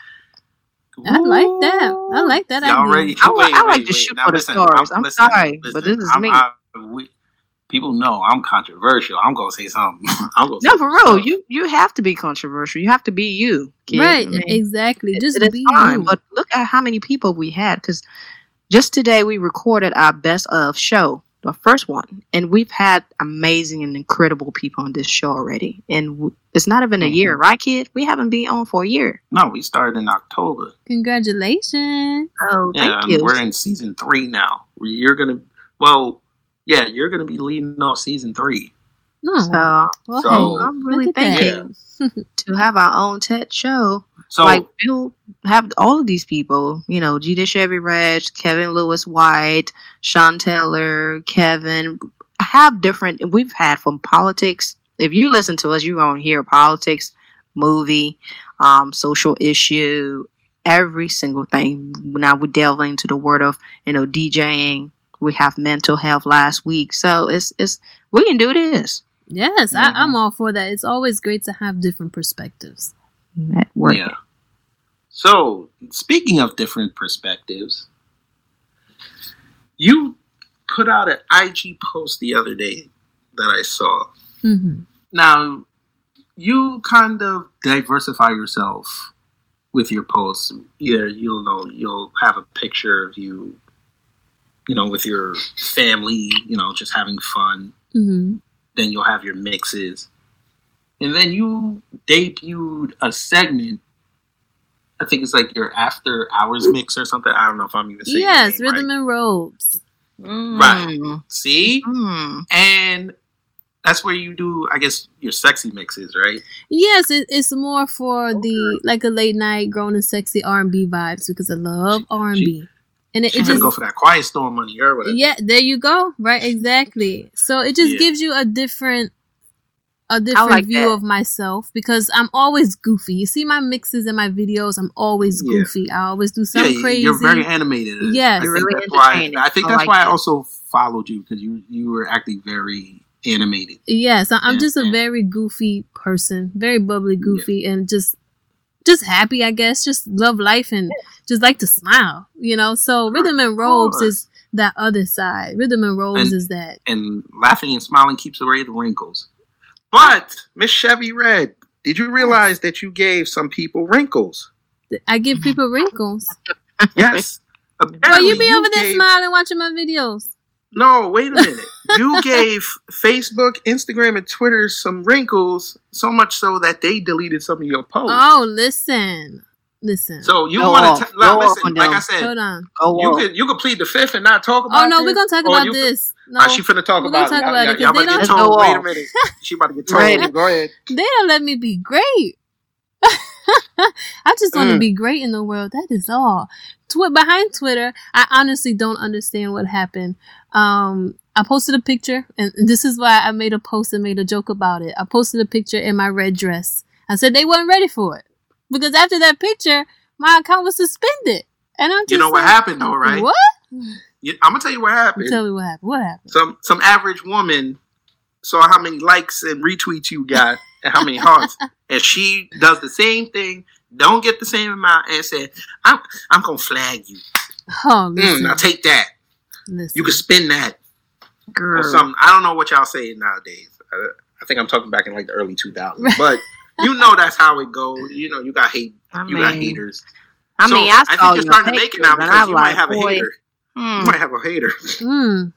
I like that. I like that Y'all idea. ready? I li- Wait, I like wait, to wait. shoot Now for the listen, stars. I'm listen, sorry, but this is I'm- me. I- we- people know I'm controversial. I'm gonna say something. I'm gonna No, for real, something. you you have to be controversial. You have to be you, kid. right, I mean, exactly. it- Just it is be fine, you. But look at how many people we had because just today we recorded our best of show, the first one, and we've had amazing and incredible people on this show already. And w- it's not even a year, mm-hmm. right, kid? We haven't been on for a year. No, we started in October. Congratulations. Oh, Yeah, thank and you. we're in season three now. You're gonna, well, yeah, you're gonna be leading off season three. No. So well, so- I'm really look at that. thinking to have our own TED show. So like, we'll have all of these people, you know, DJ Chevy Red, Kevin Lewis White, Sean Taylor, Kevin, have different we've had from politics. If you listen to us, you're gonna hear politics, movie, um, social issue, every single thing. Now we delve into the word of, you know, DJing. We have mental health last week. So it's it's we can do this. Yes, I, I'm all for that. It's always great to have different perspectives. Network. yeah. So speaking of different perspectives, you put out an IG post the other day that I saw. hmm Now, you kind of diversify yourself with your posts. Either you'll know you'll have a picture of you, you know, with your family, you know, just having fun. hmm Then you'll have your mixes, and then you debuted a segment. I think it's like your after hours mix or something. I don't know if I'm even saying. Yes, name rhythm right. and robes. Right. Mm. See, Mm. and that's where you do, I guess, your sexy mixes, right? Yes, it, it's more for the like a late night grown and sexy R and B vibes because I love R and B, and it, She's it just go for that quiet storm money or whatever. yeah, there you go, right? Exactly. So it just Yeah. gives you a different a different like view that. of myself because I'm always goofy. You see my mixes and my videos, I'm always Yeah. goofy. I always do Yeah, something you- crazy. You're very animated. Yes. I You're think really that's why. I think I that's like why I also followed you because you you were acting very animated. Yes, I- I'm Yeah, just a yeah. very goofy person, very bubbly, goofy, and just just happy. I guess just love life and just like to smile. You know, so rhythm and robes is that other side. Rhythm and robes And- is that. and laughing and smiling keeps away the wrinkles. But Miss Chevy Red, did you realize that you gave some people wrinkles? I give people wrinkles. Yes. Well, Apparently you be over there gave- smiling, watching my videos. No, wait a minute. You gave Facebook, Instagram, and Twitter some wrinkles, so much so that they deleted some of your posts. Oh, listen, listen. So you want to Go off listen? Like. I said, hold on. Go you on. could you could plead the fifth and not talk about. Oh no, this, we're gonna talk about you could- this. No, Oh, she finna talk We're about gonna it. talk Y'all- about it, y'all 'cause they about to get told. Wait a minute. She about to get told. Ready. Go ahead. they don't let me be great. I just want to Mm. be great in the world. That is all. Twi- behind Twitter, I honestly don't understand what happened. Um, I posted a picture, and this is why I made a post and made a joke about it. I posted a picture in my red dress. I said they weren't ready for it because after that picture, my account was suspended. And I'm just You know what happened though, right? What? You- I'm gonna tell you what happened. Tell me what happened. What happened? some some average woman saw how many likes and retweets you got and how many hearts, and she does the same thing, don't get the same amount, and said, "I'm I'm gonna flag you. Oh, Mm, now take that. listen. You can spin that or Girl. something. I don't know what y'all say nowadays. I, I think I'm talking back in like the early 2000s, but you know that's how it goes. You know, you got hate. I You got haters. I So, mean, I think saw you're starting to make it now pictures, and because I'm you might have a hater. hmm. You might have a hater. I,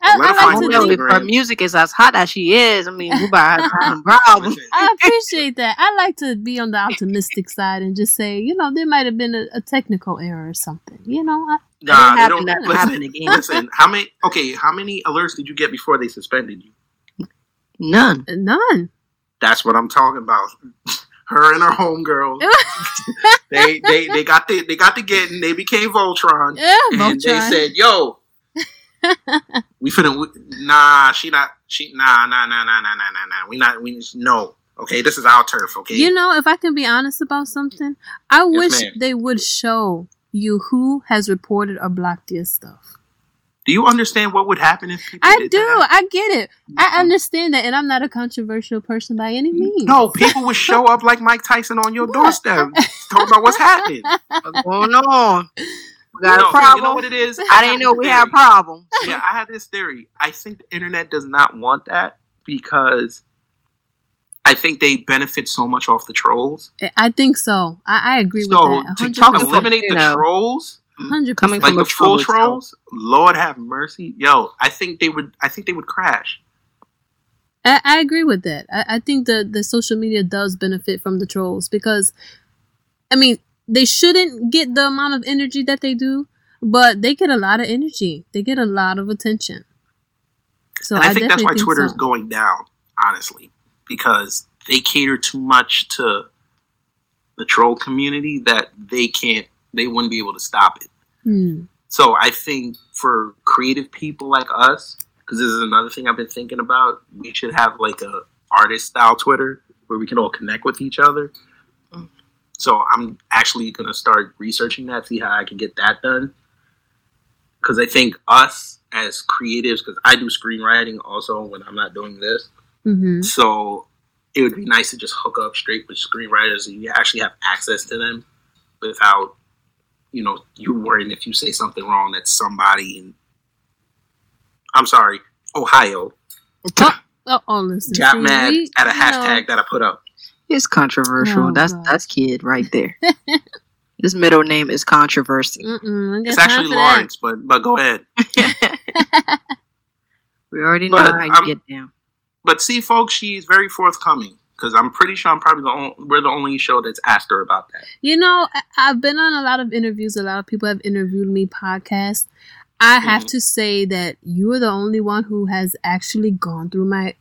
I I like to think, if her music is as hot as she is. I mean, we about to have some problems. I appreciate that. I like to be on the optimistic side and just say, you know, there might have been a, a technical error or something. You know, I, Nah, It they happened, don't. that Listen, happened again. listen. How many? Okay, how many alerts did you get before they suspended you? None. Uh, none. That's what I'm talking about. Her and her homegirl. they they they got the they got the getting. They became Voltron, Yeah, and they said, "Yo, we finna we, nah. She not she nah nah nah nah nah nah nah nah. We not we no. Okay, this is our turf. Okay, You know, if I can be honest about something, I wish ma'am. they would show you who has reported or blocked your stuff. do you understand what would happen if people? I did do. that? I get it. I mm-hmm. understand that, and I'm not a controversial person by any means. No, people would show up like Mike Tyson on your doorstep, talking about what's happening. What's going on? We got No, a problem. You know what it is? I didn't know we had theory. problems. yeah, I have this theory. I think the internet does not want that because I think they benefit so much off the trolls. I think so. I, I agree So with that. to talk eliminate the know, trolls, 100%. coming like from the full trolls, Lord have mercy, yo, I think they would. I think they would crash. I, I agree with that. I, I think the the social media does benefit from the trolls because, I mean, they shouldn't get the amount of energy that they do, but they get a lot of energy. They get a lot of attention. So and I, think that's why think Twitter is going down, honestly, because they cater too much to the troll community that they can't. They wouldn't be able to stop it. Hmm. So I think for creative people like us, because this is another thing I've been thinking about, we should have like a artist style Twitter where we can all connect with each other. So I'm actually gonna start researching that, see how I can get that done. Because I think us as creatives, because I do screenwriting also when I'm not doing this, hmm so it would be nice to just hook up straight with screenwriters and you actually have access to them without, you know, you worrying if you say something wrong that somebody in, I'm sorry, Ohio Oh, oh, listen. got mad we- at a hashtag that I put up. It's controversial. Oh, that's God. that's kid right there. His middle name is controversy. It's actually for that. Lawrence, but but go ahead. we already know But how you I'm- get down. But see, folks, she's very forthcoming because I'm pretty sure I'm probably the only, we're the only show that's asked her about that. You know, I- I've been on a lot of interviews. A lot of people have interviewed me podcasts. I have Mhm. to say that you are the only one who has actually gone through my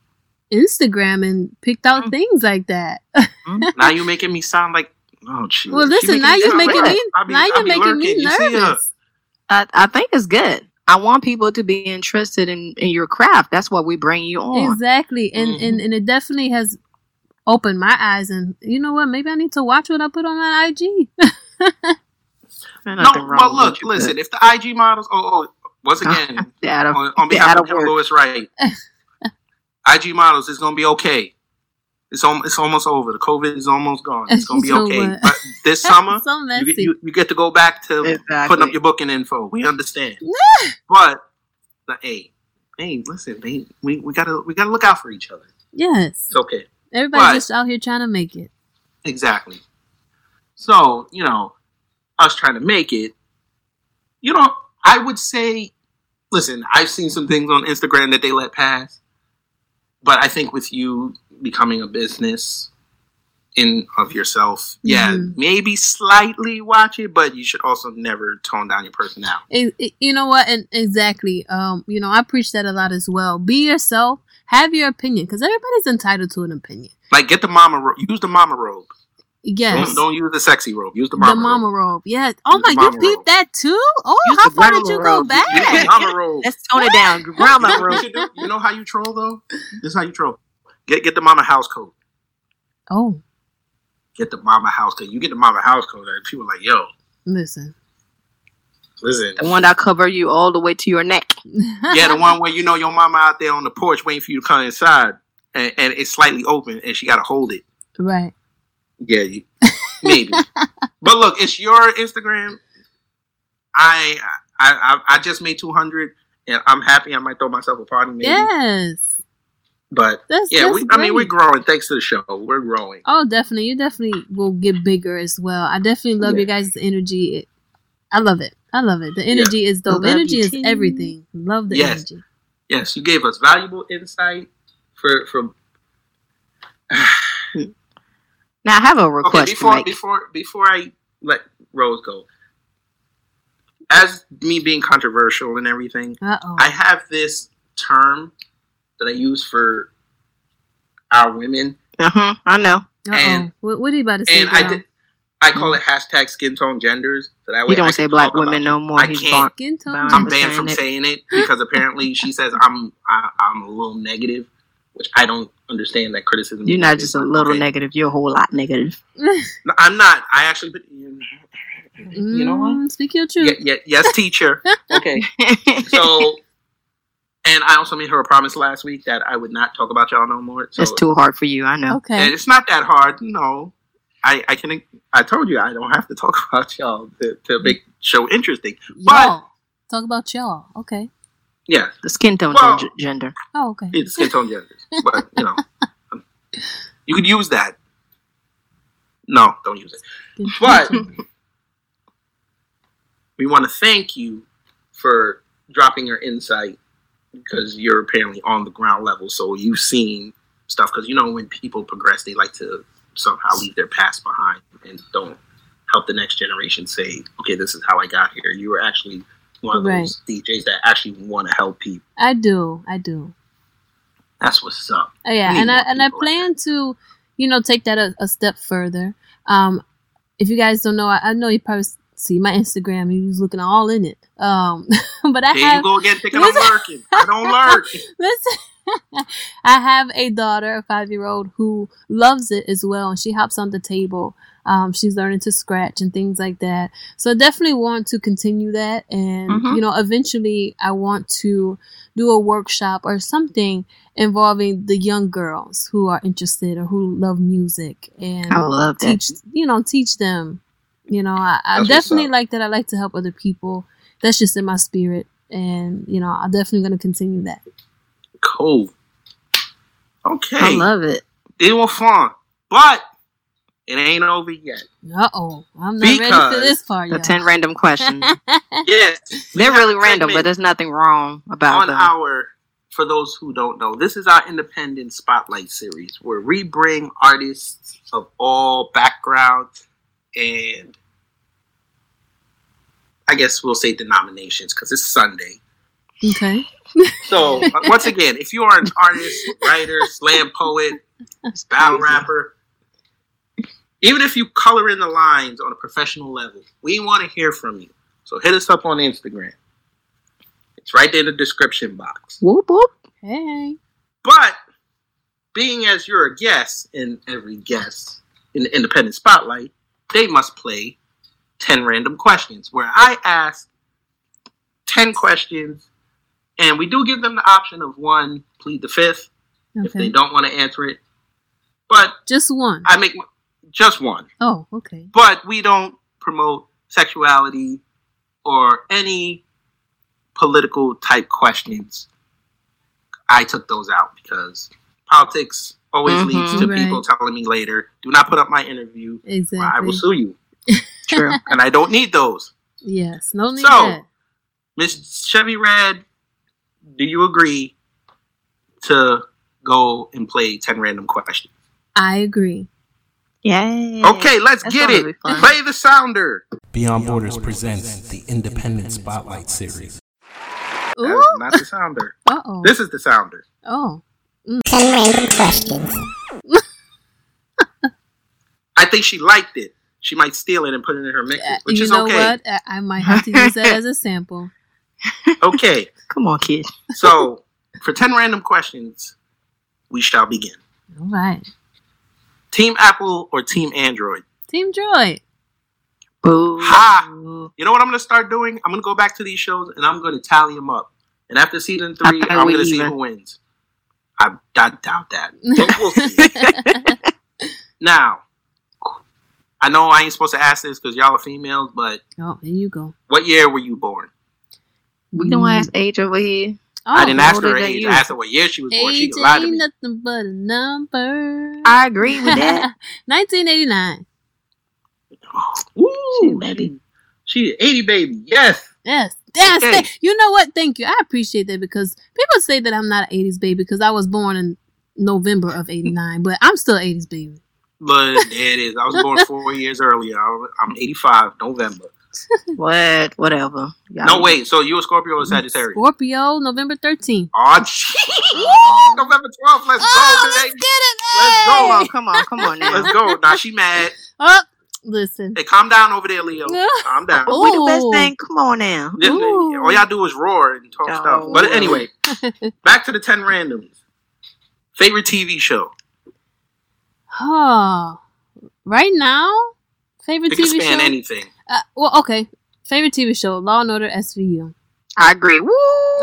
Instagram and picked out Mm. things like that. now you're making me sound like oh shit. well, listen, now you're making me be- now you're making me lurking. You nervous. I, I think it's good. I want people to be interested in, in your craft. That's what we bring you on. Exactly, and, Mm-hmm. and and it definitely has opened my eyes. And you know what? Maybe I need to watch what I put on my IG. There's No, nothing wrong well, look, listen. put. If the IG models, oh, oh once again, of- on, on behalf of of Lewis Wright, IG models is gonna be okay. It's al- it's almost over. The COVID is almost gone. It's gonna be So okay. what? But this summer, so you, get- you, you get to go back to Exactly. putting up your booking info. We understand. but the hey, hey, listen, hey, we, we gotta we gotta look out for each other. yes, It's okay. everybody's but- just out here trying to make it. Exactly. So, you know, us trying to make it, you know, I would say, listen, I've seen some things on Instagram that they let pass, but I think with you becoming a business in of yourself, yeah, Mhm. maybe slightly watch it, but you should also never tone down your personality. It- it- you know what? And exactly. Um, you know, I preach that a lot as well. Be yourself. Have your opinion, because everybody's entitled to an opinion. Like, get the mama robe. Use the mama robe. Yes. Don't, don't use the sexy robe. Use the mama, the mama, mama robe. robe. Yes. Oh Use my, the you mama peeped robe. that too? Oh, Use how far did you go back? Use the mama robe. Let's tone it down. Grandma You know you? You know how you troll though? This is how you troll. Get get the mama house coat. Oh, Get the mama house coat. You get the mama house coat, and people are like, yo, listen. listen. The one that cover you all the way to your neck. Yeah, the one where you know your mama out there on the porch waiting for you to come inside, and, and it's slightly open, and she got to hold it. right. Yeah, you, maybe. but look, it's your Instagram. I I I, I just made two hundred, and I'm happy. I might throw myself a party. Maybe. Yes. But That's yeah, that's we, I mean, we're growing thanks to the show. We're growing. Oh, definitely. You definitely will get bigger as well. I definitely love Yeah. your guys' energy. It, I love it. I love it. The energy is dope. Love Energy is too. everything. Love the Yes. energy. Yes, you gave us valuable insight for for. Now I have a Okay, request before to make. before before I let Rose go, as me being controversial and everything, Uh oh. I have this term that I use for our women, Uh huh. I know. And- What, what are you about to say? and I did. I call it hashtag skin tone genders. So that way He I don't say black women no more. I He's can't. Skin tone. I'm I'm banned from saying saying it because apparently she says I'm I, I'm a little negative, which I don't understand that criticism. You're not just a little Okay. negative. You're a whole lot negative. No, I'm not. I actually, you you know what? Mm, Speak your truth. Yeah, yeah, yes, teacher. Okay, so. And I also made her a promise last week that I would not talk about y'all no more. So It's too hard for you. I know. Okay. And it's not that hard. No, I I can. I told you I don't have to talk about y'all to, to make show interesting. Y'all. Talk about y'all. Okay. Yeah, The skin tone Well- gen- gender. Oh, okay. it's skin tone gender. but you know, um, you could use that. No, don't use it. But we want to thank you for dropping your insight because you're apparently on the ground level, so you've seen stuff. Because you know, when people progress, they like to somehow leave their past behind and don't help the next generation say, "Okay, this is how I got here." You were actually one of those DJs that actually want to help people. I do. I do. That's what's up. Oh, yeah, and I and I people like plan to, you know, take that a, a step further. Um, if you guys don't know, I, I know you probably see my Instagram. You was looking all in it. Um, but I There you go again, thinking Listen- I'm lurking. I don't lurk. listen. I have a daughter, a five year old, who loves it as well, and she hops on the table. Um, she's learning to scratch and things like that. So I definitely want to continue that, and Mhm. you know, eventually, I want to do a workshop or something involving the young girls who are interested or who love music, and I love that. teach you know teach them. You know, I, I definitely up. like that. I like to help other people. That's just in my spirit, and you know, I'm definitely going to continue that. Cool. Okay. I love it. It was fun, but it ain't over yet. Uh oh, I'm not ready for this part The yet. 10 random questions. Yes, They're really random, but there's nothing wrong about on them. our. For those who don't know, this is our independent spotlight series where we bring artists of all backgrounds and I guess we'll say denominations because it's Sunday. okay. So uh, once again, if you are an artist, writer, slam poet, It's battle rapper, even if you color in the lines on a professional level, we want to hear from you. So hit us up on Instagram. It's right there in the description box. Whoop whoop. Hey. But being as you're a guest in every guest in the independent spotlight, they must play 10 random questions where I ask 10 questions and we do give them the option of one, plead the fifth if they don't want to answer it. But Just one. I make just one. Oh, okay. But we don't promote sexuality or any political type questions. I took those out because politics always Mhm. leads to Right. people telling me later, do not put up my interview Exactly. I will sue you. True. And I don't need those. Yes. No need So-. Miss Chevy Red, do you agree to go and play 10 random questions? I agree. Yay. Okay, let's That's get it. Play the sounder. Beyond Borders presents the Independent Spotlight Series. Ooh. not the sounder. Uh oh. This is the sounder. Oh. 10 random questions. I think she liked it. She might steal it and put it in her mix, Uh, which you is know okay. what? I, I might have to use that as a sample. Okay, Come on, kid. so for 10 random questions, we shall begin. All right. Team Apple or Team Android? Team Droid. Boo. Ha! You know what I'm going to start doing? I'm going to go back to these shows and I'm going to tally them up. And after season three, I'm going to see who wins. I, I doubt that. But we'll see. now, I know I ain't supposed to ask this because y'all are females, but oh, there you go. what year were you born? We don't ask age over here. I didn't ask her older her than age. I asked her what year she was born. She Age could lie to ain't me. nothing but a number. I agree with that. 1989. Ooh, Shit, baby. She, she 80 baby. Yes. Yes. Yes. Okay. Thank- You know what? Thank you. I appreciate that because people say that I'm not an 80s baby because I was born in November of 89, but I'm still 80s baby. But there it is. I was born four years earlier. I'm 85, November. What? Whatever. Y'all- No, wait. So you a Scorpio or Sagittarius? Scorpio, November 13th. Oh, gee. November 12th. Let's Oh, go. let's baby. get it. Let's go. Come on, come on, come on now. Let's go. Now she mad. Oh, listen. Hey, calm down over there, Leo. Calm down. Oh. We the best thing. Come on now. Ooh. all y'all do is roar and talk Oh. stuff. But anyway, back to the 10 randoms. Favorite TV show? Oh, right now, favorite It can TV span show. anything. Uh, well, okay. Favorite TV show: Law and Order SVU. I agree. Woo!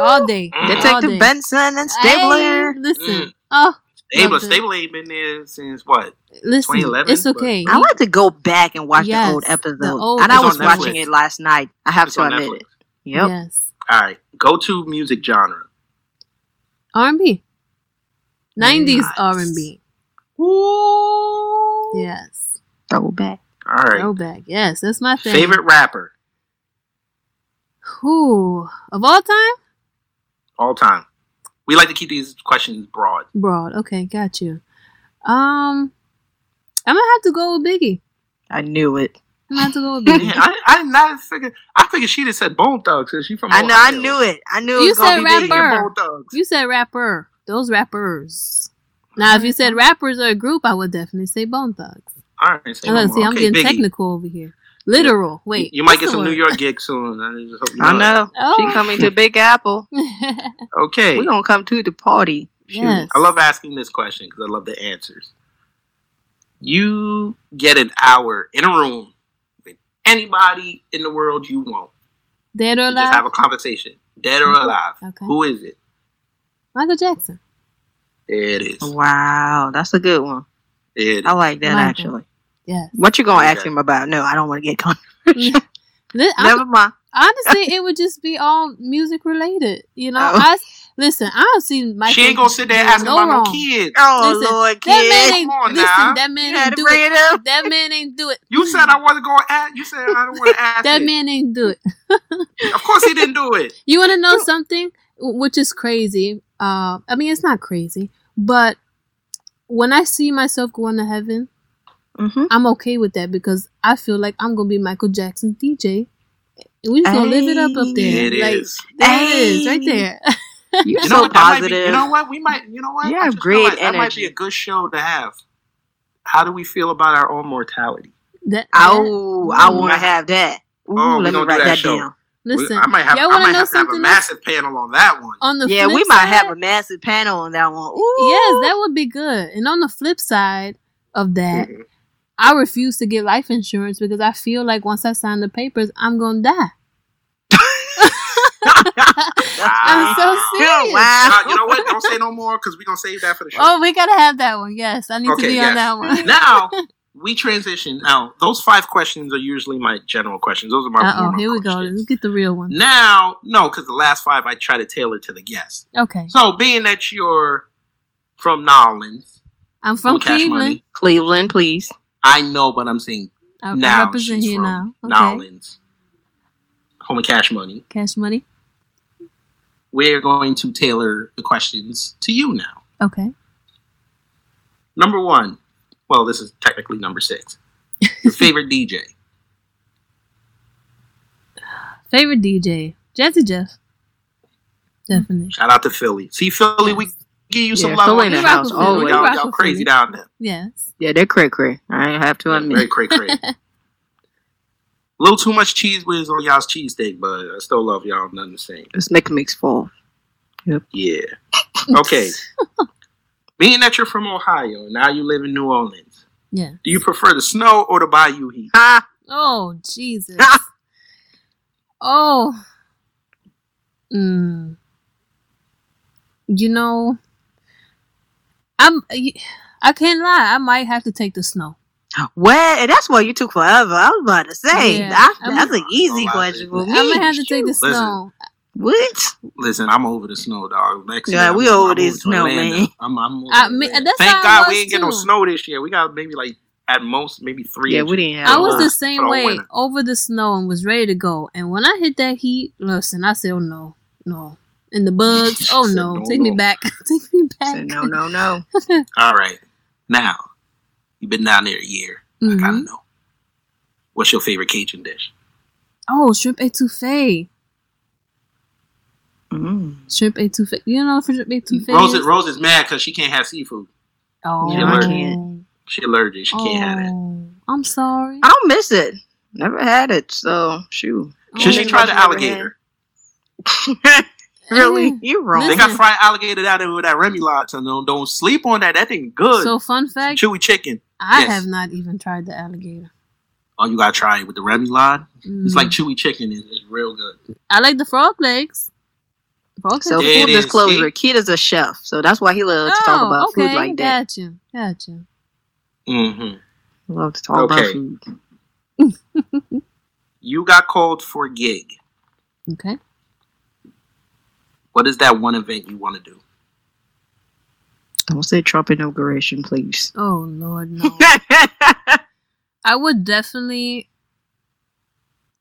All day. Mm. All day. Detective Benson and Stabler. Hey, listen. Mm. Oh, Stabler, Love it. Stabler ain't been there since what? listen. 2011, It's but- okay. I like to go back and watch Yes, the old the episodes. old and I was watching it last night. I have It's to admit Netflix. it. Yep. Yes. All right. Go to music genre. R&B. 90s R&B. Ooh. Yes. Throwback. All right. Throwback. Yes, that's my thing. Favorite rapper Who of all time? all time. We like to keep these questions broad. Broad. Okay, got you. Um, I'm gonna have to go with Biggie. I knew it. I'm gonna have to go with Man, Biggie. I, I did not figure. I figured she just said Bone Thugs because she from. I know. I knew it. I knew You it was gonna said be rapper. Bone Thugs. you said rapper. Those rappers. Now, if you said rappers or a group, I would definitely say Bone Thugs. All right. Say And no let's see, I'm Okay, getting Biggie. technical over here. Literal. Wait. You might get the some New? York gigs soon. I just hope you I know. Oh. She coming to Big Apple. Okay. We're gonna come to the party. Shoot. yes. I love asking this question because I love the answers. You get an hour in a room with anybody in the world you want. Dead or to just have a conversation, dead or alive. Okay. Who is it? Michael Jackson. There it is. Wow, that's a good one. There it I like that Michael. actually. Yes. What you gonna ask him about? No, I don't want to get con. Li- I'm- Never mind. honestly, it would just be all music related. You know, Oh. I listen. I don't see Michael. She ain't gonna sit there asking no about wrong. no kids. Oh Listen, Lord, That man ain't Come on listen. now. That man You ain't do it. it up. That man ain't do it. You said I wasn't going to ask. You said I don't want to ask. That it. man ain't do it. Of course he didn't do it. You want to know something, which is crazy? Uh, I mean, it's not crazy, but when I see myself going to heaven, Mm-hmm. I'm okay with that because I feel like I'm gonna be Michael Jackson's DJ. And we just gonna live it up up there. There it like, is. There it is, right there. You're You know so what? That be, positive. you know what? We might. You know what? You I have just great realized That might be a good show to have. How do we feel about our own mortality? That, Oh, I want to have that. Ooh, Oh, we let me gonna do write that that, show. down. Listen, I might have. y'all I wanna might know have to have a something else? massive panel on that one. on the Yeah, flip we might side, have a massive panel on that one. Ooh. Yes, that would be good. And on the flip side of that, Mhm. I refuse to get life insurance because I feel like once I sign the papers, I'm gonna die. I'm so serious. Wow. Uh, you know what? Don't say no more because we're gonna save that for the show. Oh, we gotta have that one. Yes, I need to be yes. on that one. now we transition. Now those five questions are usually my general questions. Those are my. Uh oh, here we go. questions. Let's get the real one. Now, no, because the last five I try to tailor to the guest. Okay, So, being that you're from Nolans, I'm from Cleveland. Money, Cleveland, please. I know, but I'm saying I, I now represent she's here from now. Okay, Nolans, home of Cash Money. cash money. We're going to tailor the questions to you now. Okay, Number one. Well, this is technically number six. Your favorite DJ. favorite DJ, Jazzy Jeff. Hmm. Definitely. Shout out to Philly. See, Philly, we give you some Yeah, love. Philly on in the this. house rock with Philly. Y'all, rock y'all crazy Philly. down there. Yes. Yeah, they're cray cray. I have to Very admit. cray cray. A little too much Cheez Whiz on y'all's cheesesteak, but I still love y'all. Nothing the same. Let's make a mix fall. Yep. Yeah. Okay. Being that you're from Ohio now you live in New Orleans, Yeah. do you prefer the snow or the bayou heat? Ah, Oh Jesus. oh. Mm. You know, I'm. I can't lie. I might have to take the snow. what? That's why you took forever. I was about to say Yeah, that, that's an easy Oh, I question think- for me. I might have to take the Shoot. snow. What? Listen, I'm over the snow, dog. Next Yeah, year, we I'm- over I'm this snow, Orlando. man. I'm, I'm over I to mean, that's Thank I God was we ain't get no snow this year. We got maybe like at most maybe three. Yeah, inches. we didn't have. I a was the same way winter. over the snow and was ready to go. And when I hit that heat, listen, I said, "Oh no, no!" And the bugs, oh Said, no, "No, take me back, take me back. Said, no, no, no. All right, now you've been down there a year. I gotta Mhm. know. What's your favorite Cajun dish? Oh, shrimp etouffee, Mm. shrimp etouffee. You know, shrimp etouffee. Rose, is? Rose is mad because she can't have seafood. Oh, Yeah, I can't. She allergic. She can't have it. Oh, I'm sorry. I don't miss it. Never had it, so shoot. Should she Oh. try the alligator? Really? Yeah. You wrong. They got fried alligator down there with that Remoulade, so don't, don't sleep on that. That thing good. So, fun fact: Chewy chicken. I yes. have not even tried the alligator. Oh, you gotta try it with the Remoulade. It's Mm. like chewy chicken. It's, it's real good. I like the frog legs. Frog So legs. Yeah, full it is. disclosure, See? Kid is a chef, so that's why he loves to talk Oh, about okay, food like that. Gotcha, gotcha. Mm-hmm. Love to talk about food. You got called for a gig. Okay. What is that one event you want to do? Don't say Trump inauguration, please. Oh Lord, no. I would definitely.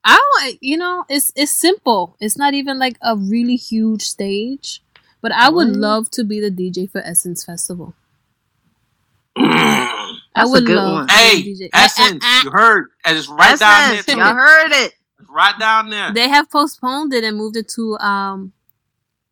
I want you know it's it's simple. It's not even like a really huge stage, but I would What? love to be the DJ for Essence Festival. hey, I That's a would good love one. to be DJ. Essence, Uh, uh, uh. you heard? And it's right down there. Too. y'all heard it. It's right down there. They have postponed it and moved it to um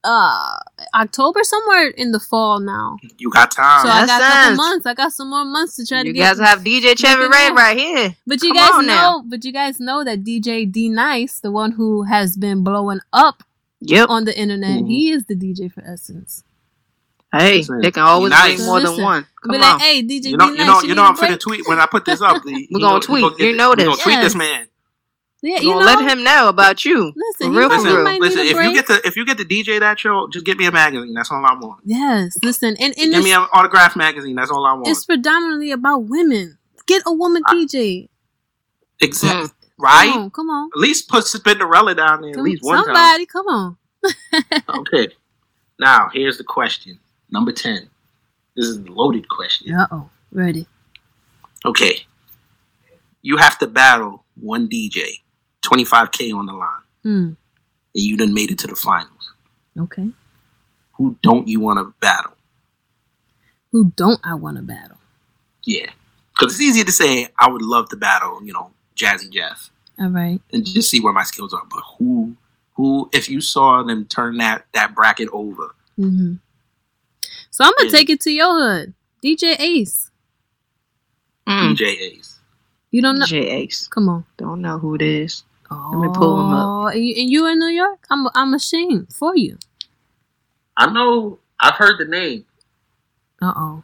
uh October somewhere in the fall now. You got time. So I got a couple months. I got some more months to try to get. You get. guys have DJ Chevy Look Red that. right here. But you Come guys on know, now. but you guys know that DJ D Nice, the one who has been blowing up Yep. on the internet, Mhm. he is the DJ for Essence. Hey, Listen, they can always nice. bring more Listen, than one. Come Be on. hey, DJ You know, you know, Nice, you need know. a I'm break? finna tweet when I put this up. we're gonna tweet. You know We this. gonna tweet Yes. this man. Yeah, You you know, let him know about you. Listen, real, might- for he real. Listen, a if you get to if you get to DJ that show, just get me a magazine. That's all I want. yes, listen, and, and Give me an autograph magazine. That's all I want. it's predominantly about women. Get a woman I- DJ. Exactly. Mm. Right. Come on, come on. At least put Spinderella down there at Come- least one somebody, come on. Okay. Now here's the question. Number ten. This is a loaded question. Uh oh, ready. Okay. You have to battle one DJ, 25k on the line, Hmm. and you done made it to the finals. Okay. Who don't you want to battle? Who don't I want to battle? Yeah. Because it's easier to say I would love to battle, you know, Jazzy Jeff All right. and just see where my skills are. But who, who, if you saw them turn that that bracket over, Mm-hmm. So I'm gonna Yeah. take it to your hood, DJ Ace. Mm. DJ Ace. You don't know? DJ Ace. Come on. Don't know who it is. Oh, me pull him up. And you, and you in New York? I'm I'm ashamed for you. I know. I've heard the name. Uh oh.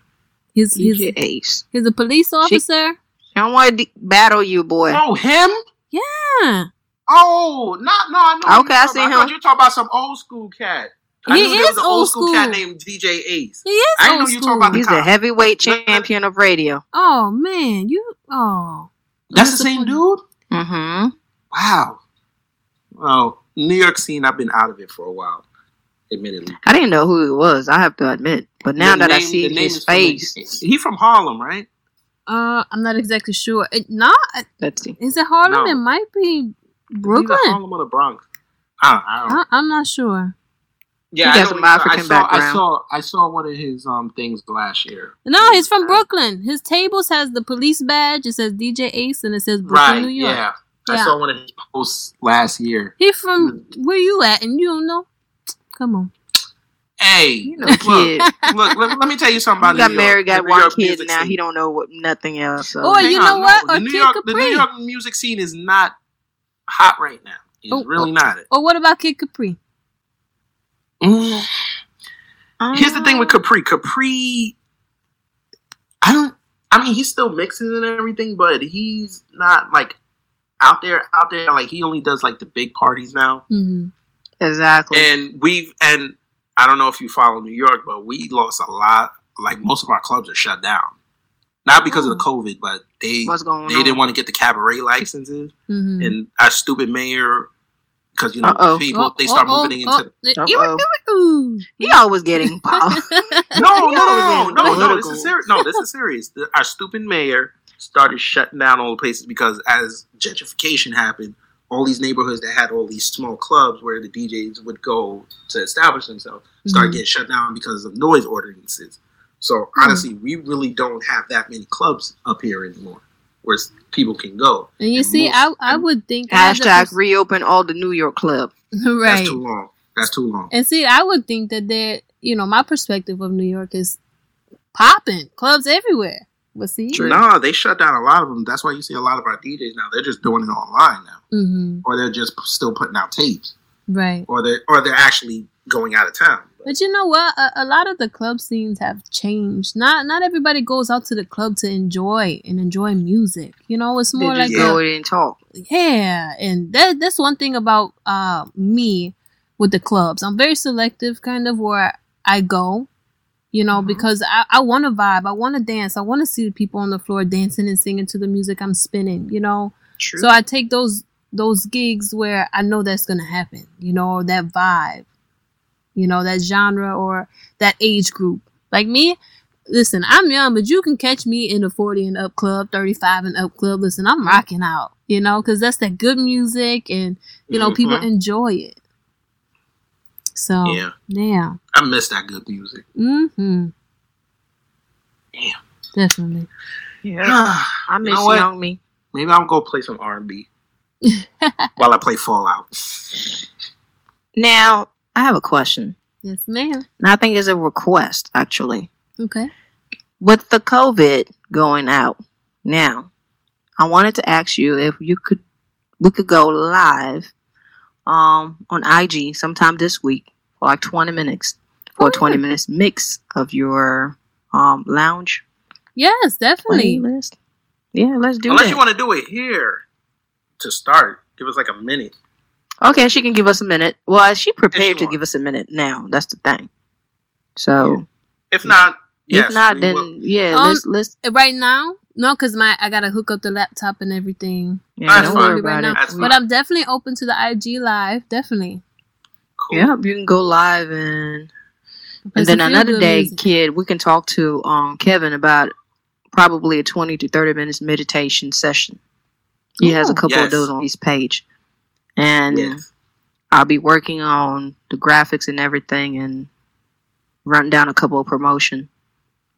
He's he's DJ Ace. he's a police officer. I don't want to de- battle you, boy. Oh, him? Yeah. Oh, not no. I know. Okay, I seen I thought him. you talk about some old school cat. I He knew there is was an old old school, cat named DJ Ace. He is I didn't old know you school. talking about the He's a heavyweight champion of radio. Oh man, you oh. That's the same dude. Mm-hmm. Wow. Well, New York scene. I've been out of it for a while, admittedly. I didn't know who it was. I have to admit. But now The that I see his is from- face, he from Harlem, right? Uh, I'm not exactly sure. It, not let's see. is it Harlem? No. It might be Brooklyn. Harlem or the Bronx. I, I don't. I, I'm not sure. Yeah, He I got some African I saw, I saw. I saw one of his um things last year. No, he's from Brooklyn. His tables has the police badge. It says DJ Ace, and it says Brooklyn, right. New York. Yeah. I saw one of his posts last year. He from where you at, and you don't know? Come on. Hey, You know, look, kid. look, let, let me tell you something about He got New York. married, got New one York kid. Now scene. he don't know what nothing else. So. Or Hang you on, know what? The New Kid York, the New York music scene is not hot right now. It's Oh, really not. it. Or what about Kid Capri? Mm. Here's the thing with Capri. Capri, I don't. I mean, he's still mixing and everything, but he's not like out there. Out there, like he only does like the big parties now. Mm-hmm. exactly. And we've and I don't know if you follow New York, but we lost a lot. Like most of our clubs are shut down, not because of the COVID, but they What's going they on? didn't want to get the cabaret licenses, Mm-hmm. and our stupid mayor because you know Uh-oh. people Oh, they start oh, moving oh, into oh, Uh-oh. He always getting popped. no, no, You no, no, no, no. This is serious. No, this is serious. The, our stupid mayor started shutting down all the places because as gentrification happened, all these neighborhoods that had all these small clubs where the DJs would go to establish themselves started Mhm. getting shut down because of noise ordinances. So honestly, we really don't have that many clubs up here anymore where people can go. And you And see, most- I I would think as Hashtag pers- reopen all the New York club. right. That's too long. That's too long. And see, I would think that that you know, my perspective of New York is popping clubs everywhere. But see, True. No, they shut down a lot of them. That's why you see a lot of our DJs now. They're just doing it online now, hmm or they're just still putting out tapes, right. or they are or they're actually going out of town. But you know what? A, a lot of the club scenes have changed. Not not everybody goes out to the club to enjoy and enjoy music. You know, it's They more just like Yeah. go a, in and talk. yeah, and that that's one thing about uh me with the clubs. I'm very selective, kind of where I go. You know, Mhm. because I, I want to vibe, I want to dance, I want to see the people on the floor dancing and singing to the music I'm spinning. You know, True. so I take those those gigs where I know that's gonna happen, you know, that vibe, you know, that genre or that age group. Like me, listen, I'm young, but you can catch me in the 40 and up club, 35 and up club. Listen, I'm rocking out, you know, because that's that good music and, you know, people Mhm. enjoy it. So, Yeah, yeah. I miss that good music. Mm-hmm. Damn. Definitely. yeah. I miss you know what? young me. Maybe I'll go play some R and B while I play Fallout. Now, I have a question. Yes, ma'am. And I think it's a request, actually. Okay. With the COVID going out now, I wanted to ask you if you could, we could go live um, on IG sometime this week for like 20 minutes, for a 20 minutes mix of your um, lounge Yes, definitely. playlist. Yeah, let's do it. Unless that. you want to do it here to start, give us like a minute. Okay, she can give us a minute. Well, she prepared to want. give us a minute now. That's the thing. So If not, yes, if not, then will. yeah, Um, let's let's Right now, no, because my I gotta hook up the laptop and everything. Yeah, That's don't fine. worry about now. it. That's But fine. I'm definitely open to the IG live. Definitely. Cool. Yeah, you can go live and and then another day, music. kid, we can talk to um Kevin about probably a twenty to thirty minutes meditation session. He has a Ooh. couple of those on his page, and Yes. I'll be working on the graphics and everything, and run down a couple of promotion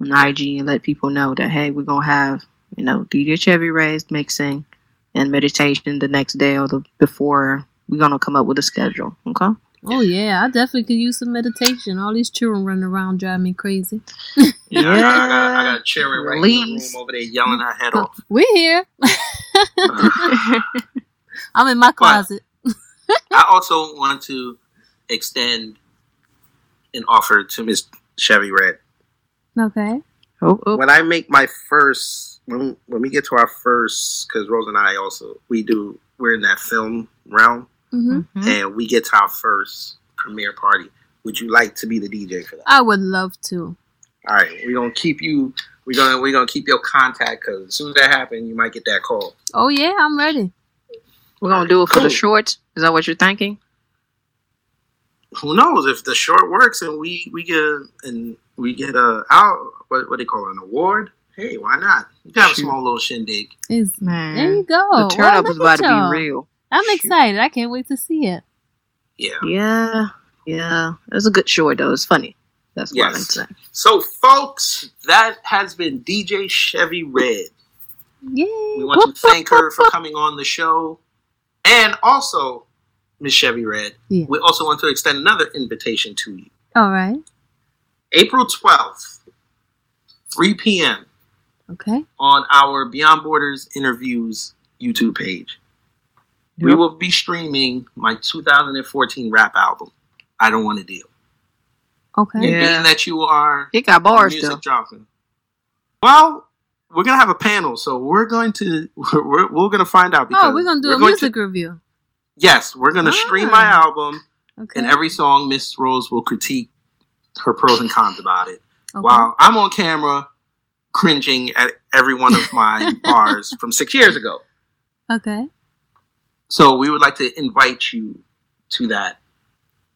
on IG and let people know that hey, we're gonna have you know DJ Chevy Red's mixing and meditation the next day or the before. We're gonna come up with a schedule. Okay. Oh yeah, I definitely could use some meditation. All these children running around drive me crazy. Yeah, I, got, I, got, I got Cherry right in the room over there yelling her head off. We're here. I'm in my closet. I also want to extend an offer to Miss Chevy Red. Okay. Oh, oh. When I make my first, when, when we get to our first, because Rose and I also, we do, we're in that film realm, hmm Mhm. and we get to our first premiere party. Would you like to be the DJ for that? I would love to. All right, we're gonna keep you. We're gonna we're gonna keep your contact because as soon as that happens, you might get that call. Oh yeah, I'm ready. We're gonna do it for Cool. the shorts. Is that what you're thinking? Who knows if the short works and we we get and we get a out what what they call it, an award? Hey, why not? You can have a small little shindig. It's, Man, there you go. the turn up is about to be real. I'm Shoot. excited. I can't wait to see it. Yeah. Yeah, yeah. It was a good short though. It's funny. That's what I'm saying. So, folks, that has been DJ Chevy Red. Yay. We want to thank her for coming on the show, and also Miss Chevy Red. Yeah. We also want to extend another invitation to you. All right. April twelfth, three p.m. Okay. on our Beyond Borders interviews YouTube page. We will be streaming my 2014 rap album, I Don't Want to Deal. Okay. And Yeah. being that you are He got bars music though. jockey, well, we're gonna have a panel, so we're going to we're, we're, we're gonna find out. Oh, we're gonna do a music To, review. yes, we're gonna stream my Ah. album, Okay. and every song Miss Rose will critique her pros and cons about it. okay. While I'm on camera, cringing at every one of my bars from six years ago. Okay. So we would like to invite you to that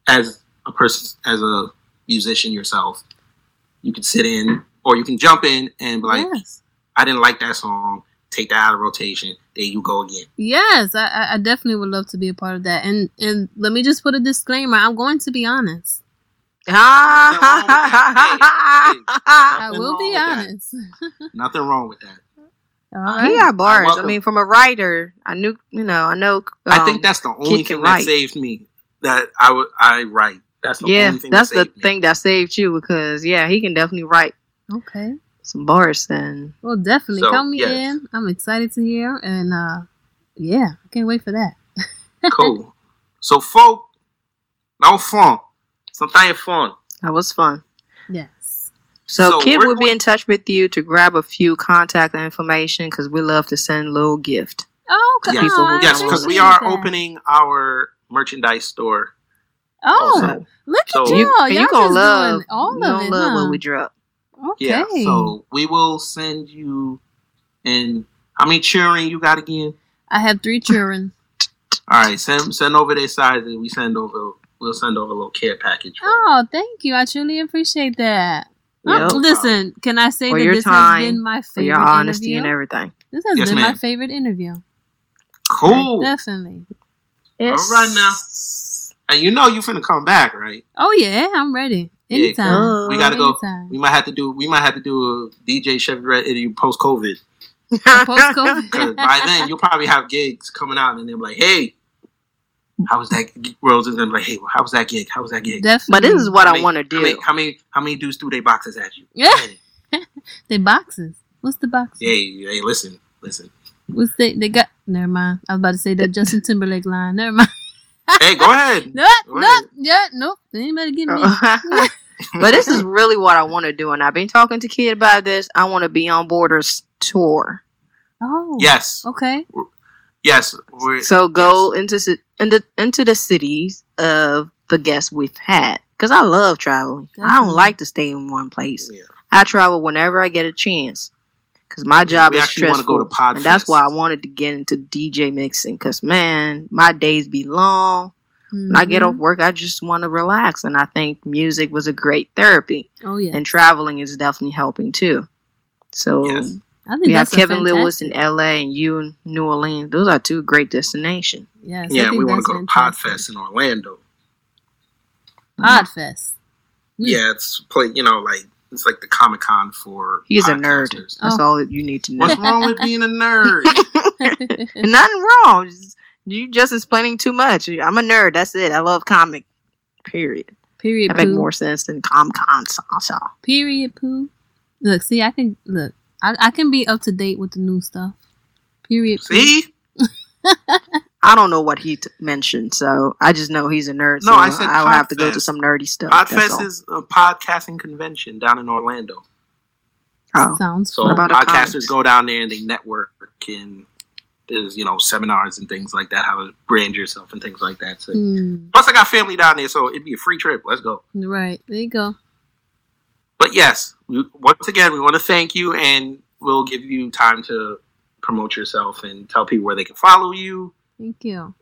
as a person, as a musician yourself. You can sit in, or you can jump in and be like, yes. "I didn't like that song." Take that out of rotation. There you go again. Yes, I- I, I definitely would love to be a part of that. And and let me just put a disclaimer. I'm going to be honest. I will be honest. Nothing wrong with that. All He got bars. I welcome. mean, from a writer, I knew, you know, I know. I um, think that's the only Kid can thing that saved me. That I would I write. That's the yeah, only thing. that's that the me. thing that saved you because yeah, he can definitely write Okay. some bars. then. Well, definitely So, count me yes. in. I'm excited to hear, and uh, yeah, I can't wait for that. Cool. So, folk, no fun. Sometimes fun. that was fun. Yes. So, So Kid will be in touch with you to grab a few contact information because we love to send little gift. Oh, okay. Yes, people oh, who I yes, because we are that. opening our merchandise store. Oh, also. look So- at You- y'all! and Y'all you gonna love doing all of gonna it, love huh? what we drop. Okay. Yeah. So we will send you. And how many cheering you got again? I have three children. All right, send send over their size, and we send over. We'll send over a little care package. for you. Oh, thank you. I truly appreciate that. Yep. Oh, listen, can I say For that your this time, has been my For favorite your honesty interview? and everything. This has Yes, been my favorite interview. Cool. Definitely. All right now. And you know you finna come back, right? Oh yeah, I'm ready. Yeah, Anytime. we gotta go. Anytime. We might have to do. We might have to do a DJ Chevy Red interview post COVID. Post-COVID. Because by then you'll probably have gigs coming out, and they're like, "Hey, how was that?" gig?" Rose is gonna be like, "Hey, how was that gig? How was that gig?" Definitely. But this is what How I want to How many, do. how many? How many dudes threw their boxes at you? Yeah. They boxes. What's the box? Hey, hey, listen, listen. What's they? They got. Never mind. I was about to say that Justin Timberlake line. Never mind. Hey, go ahead. No, Go no, ahead. yeah, nope. Anybody get me? but this is really what I want to do, and I've been talking to Kid about this. I want to be on Borders tour. Oh. Yes, Okay. Yes. We're, So go into into into the cities of the guests we've had because I love traveling. I don't like to stay in one place. Yeah. I travel whenever I get a chance because my job We is stressful, go to Podfest. and that's why I wanted to get into DJ mixing. Because man, my days be long. When I get Mhm. off work, I just want to relax, and I think music was a great therapy, Oh yeah. and traveling is definitely helping too. So Yes. I think we have that's a Kevin Lewis in LA and you in New Orleans. Those are two great destinations. Yes. I yeah, think we want to go to. Podfest in Orlando. Podfest. Hmm. Yeah, it's play. You know, like it's like the Comic Con for. He's a nerd. That's Oh. all that you need to know. What's wrong with being a nerd? Nothing wrong. You just explaining too much. I'm a nerd. That's it. I love comic. Period. Period. That make more sense than Comic Con. So. Period. Poo. Look, see, I can look. I, I can be up to date with the new stuff. Period. See, I don't know what he t- mentioned, so I just know he's a nerd. No, so I said I'll have to go to some nerdy stuff. that's. Podfest is a podcasting convention down in Orlando. Oh. Sounds So fun. about a podcasters conference? go down there and they network and there's you know seminars and things like that, how to brand yourself and things like that. So, Hmm. Plus, I got family down there, so it'd be a free trip. Let's go. Right. There you go. But yes, we, once again, we want to thank you, and we'll give you time to promote yourself and tell people where they can follow you. Thank you.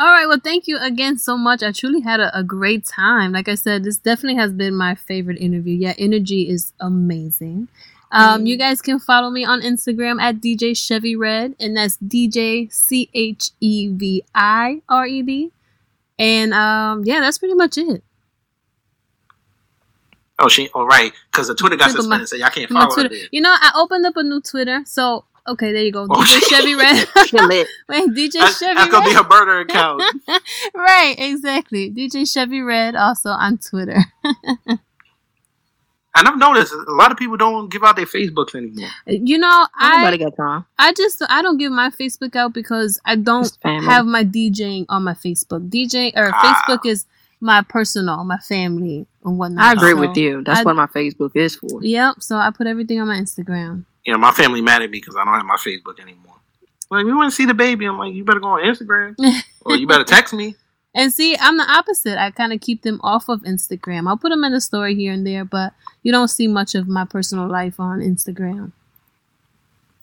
All right. Well, thank you again so much. I truly had a, a great time. Like I said, this definitely has been my favorite interview. Yeah, energy is amazing. Um, you guys can follow me on Instagram at DJ Chevy Red, and that's DJ C H E V I R E D. And um, yeah, that's pretty much it. Oh, she all right because the Twitter got Click on my- suspended, so y'all can't follow her Twitter. there. You know, I opened up a new Twitter, so okay, there you go. Oh, DJ Chevy Red. Wait, DJ That's, Chevy that's gonna be Red. her burner account. right, exactly. DJ Chevy Red also on Twitter. and I've noticed a lot of people don't give out their Facebooks anymore. You know, Nobody I got time. I just I don't give my Facebook out because I don't have my DJing on my Facebook. DJ or Ah. Facebook is my personal, my family and whatnot. I agree So, with you. That's I- what my Facebook is for. Yep. So I put everything on my Instagram. You know, my family mad at me because I don't have my Facebook anymore. Like, we want to see the baby. I'm like, you better go on Instagram or you better text me. And see, I'm the opposite. I kind of keep them off of Instagram. I'll put them in the story here and there, but you don't see much of my personal life on Instagram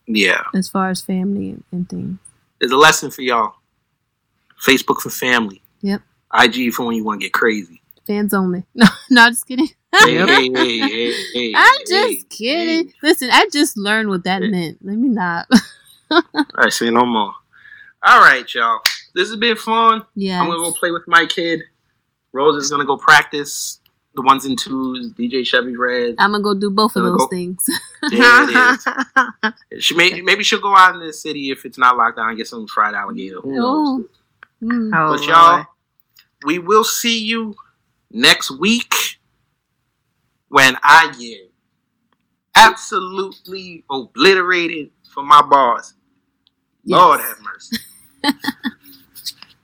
Yeah, as far as family and, and things. there's a lesson for y'all. Facebook for family. Yep. IG for when you want to get crazy. Fans only. No, no, just kidding. Hey, hey, hey, hey, hey, I'm hey, just kidding. hey. Listen, I just learned what that Yeah. meant. Let me not. I say no more. All right, y'all. This has been fun. yeah. I'm gonna go play with my kid. Rose is gonna go practice the ones and twos. DJ Chevy Red. I'm gonna go do both of those go- things. There it is. She may, maybe she'll go out in the city if it's not locked down and get some fried alligator. Who knows? Oh. Mm. Oh, But y'all, Lord. We will see you next week when I get absolutely obliterated for my boss. Yes. Lord have mercy.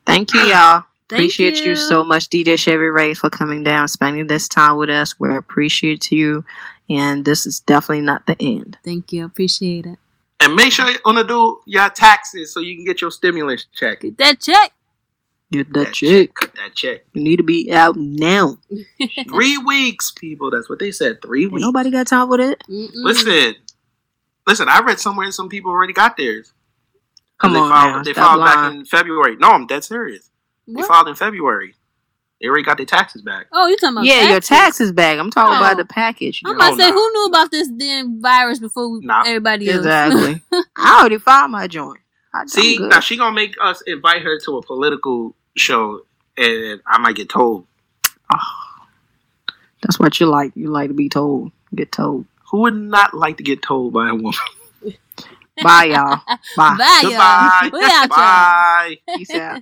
Thank you, y'all. Thank appreciate you. you. so much, DJ Chevy Red, for coming down, spending this time with us. We appreciate you, and this is definitely not the end. Thank you. Appreciate it. And make sure you wanna do your taxes so you can get your stimulus check. Get that check. Get that That check. Cut that check. You need to be out now. Three weeks, people. That's what they said. Three Ain't weeks. nobody got time for that. Mm-mm. Listen, listen. I read somewhere some people already got theirs. Come they on filed, now, They stop filed back in February. No, I'm dead serious. They filed in February. They already got their taxes back. Oh, you talking about yeah, your taxes? taxes back. I'm talking Oh. about the oh. package. I'm about to Oh, say, nah. who knew about this damn virus before we, Nah. everybody else? Exactly. I already filed my joint. I, See, now she gonna make us invite her to a political show, and I might get told. That's what you like. You like to be told. Get told. Who would not like to get told by a woman? Bye, y'all. Bye. Bye, Goodbye. y'all. We out, y'all. Bye. Peace out.